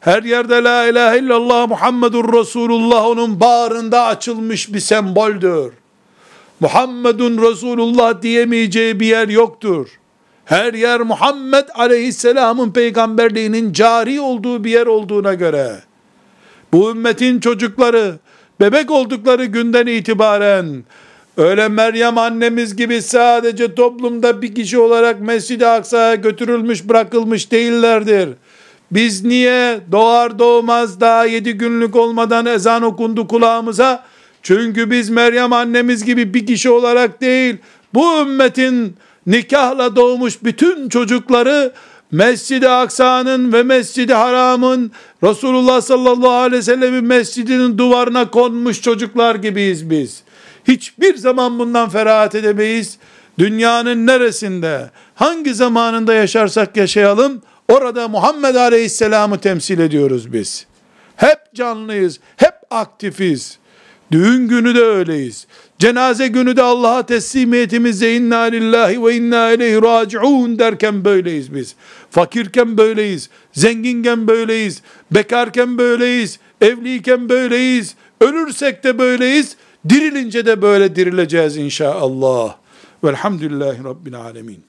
Her yerde la ilahe illallah Muhammedur Resulullah onun bağrında açılmış bir semboldür. Muhammedun Resulullah diyemeyeceği bir yer yoktur. Her yer Muhammed aleyhisselamın peygamberliğinin cari olduğu bir yer olduğuna göre, bu ümmetin çocukları, bebek oldukları günden itibaren, öyle Meryem annemiz gibi sadece toplumda bir kişi olarak Mescid-i Aksa'ya götürülmüş bırakılmış değillerdir. Biz niye doğar doğmaz daha yedi günlük olmadan ezan okundu kulağımıza? Çünkü biz Meryem annemiz gibi bir kişi olarak değil, bu ümmetin nikahla doğmuş bütün çocukları Mescid-i Aksa'nın ve Mescid-i Haram'ın Resulullah sallallahu aleyhi ve sellemin mescidinin duvarına konmuş çocuklar gibiyiz biz. Hiçbir zaman bundan ferahat edemeyiz. Dünyanın neresinde, hangi zamanında yaşarsak yaşayalım, Orada Muhammed Aleyhisselam'ı temsil ediyoruz biz. Hep canlıyız, hep aktifiz. Düğün günü de öyleyiz. Cenaze günü de Allah'a teslimiyetimize inna lillahi ve inna ileyhi raciun derken böyleyiz biz. Fakirken böyleyiz, zenginken böyleyiz, bekarken böyleyiz, evliyken böyleyiz, ölürsek de böyleyiz, dirilince de böyle dirileceğiz inşallah. Velhamdülillahi Rabbil alemin.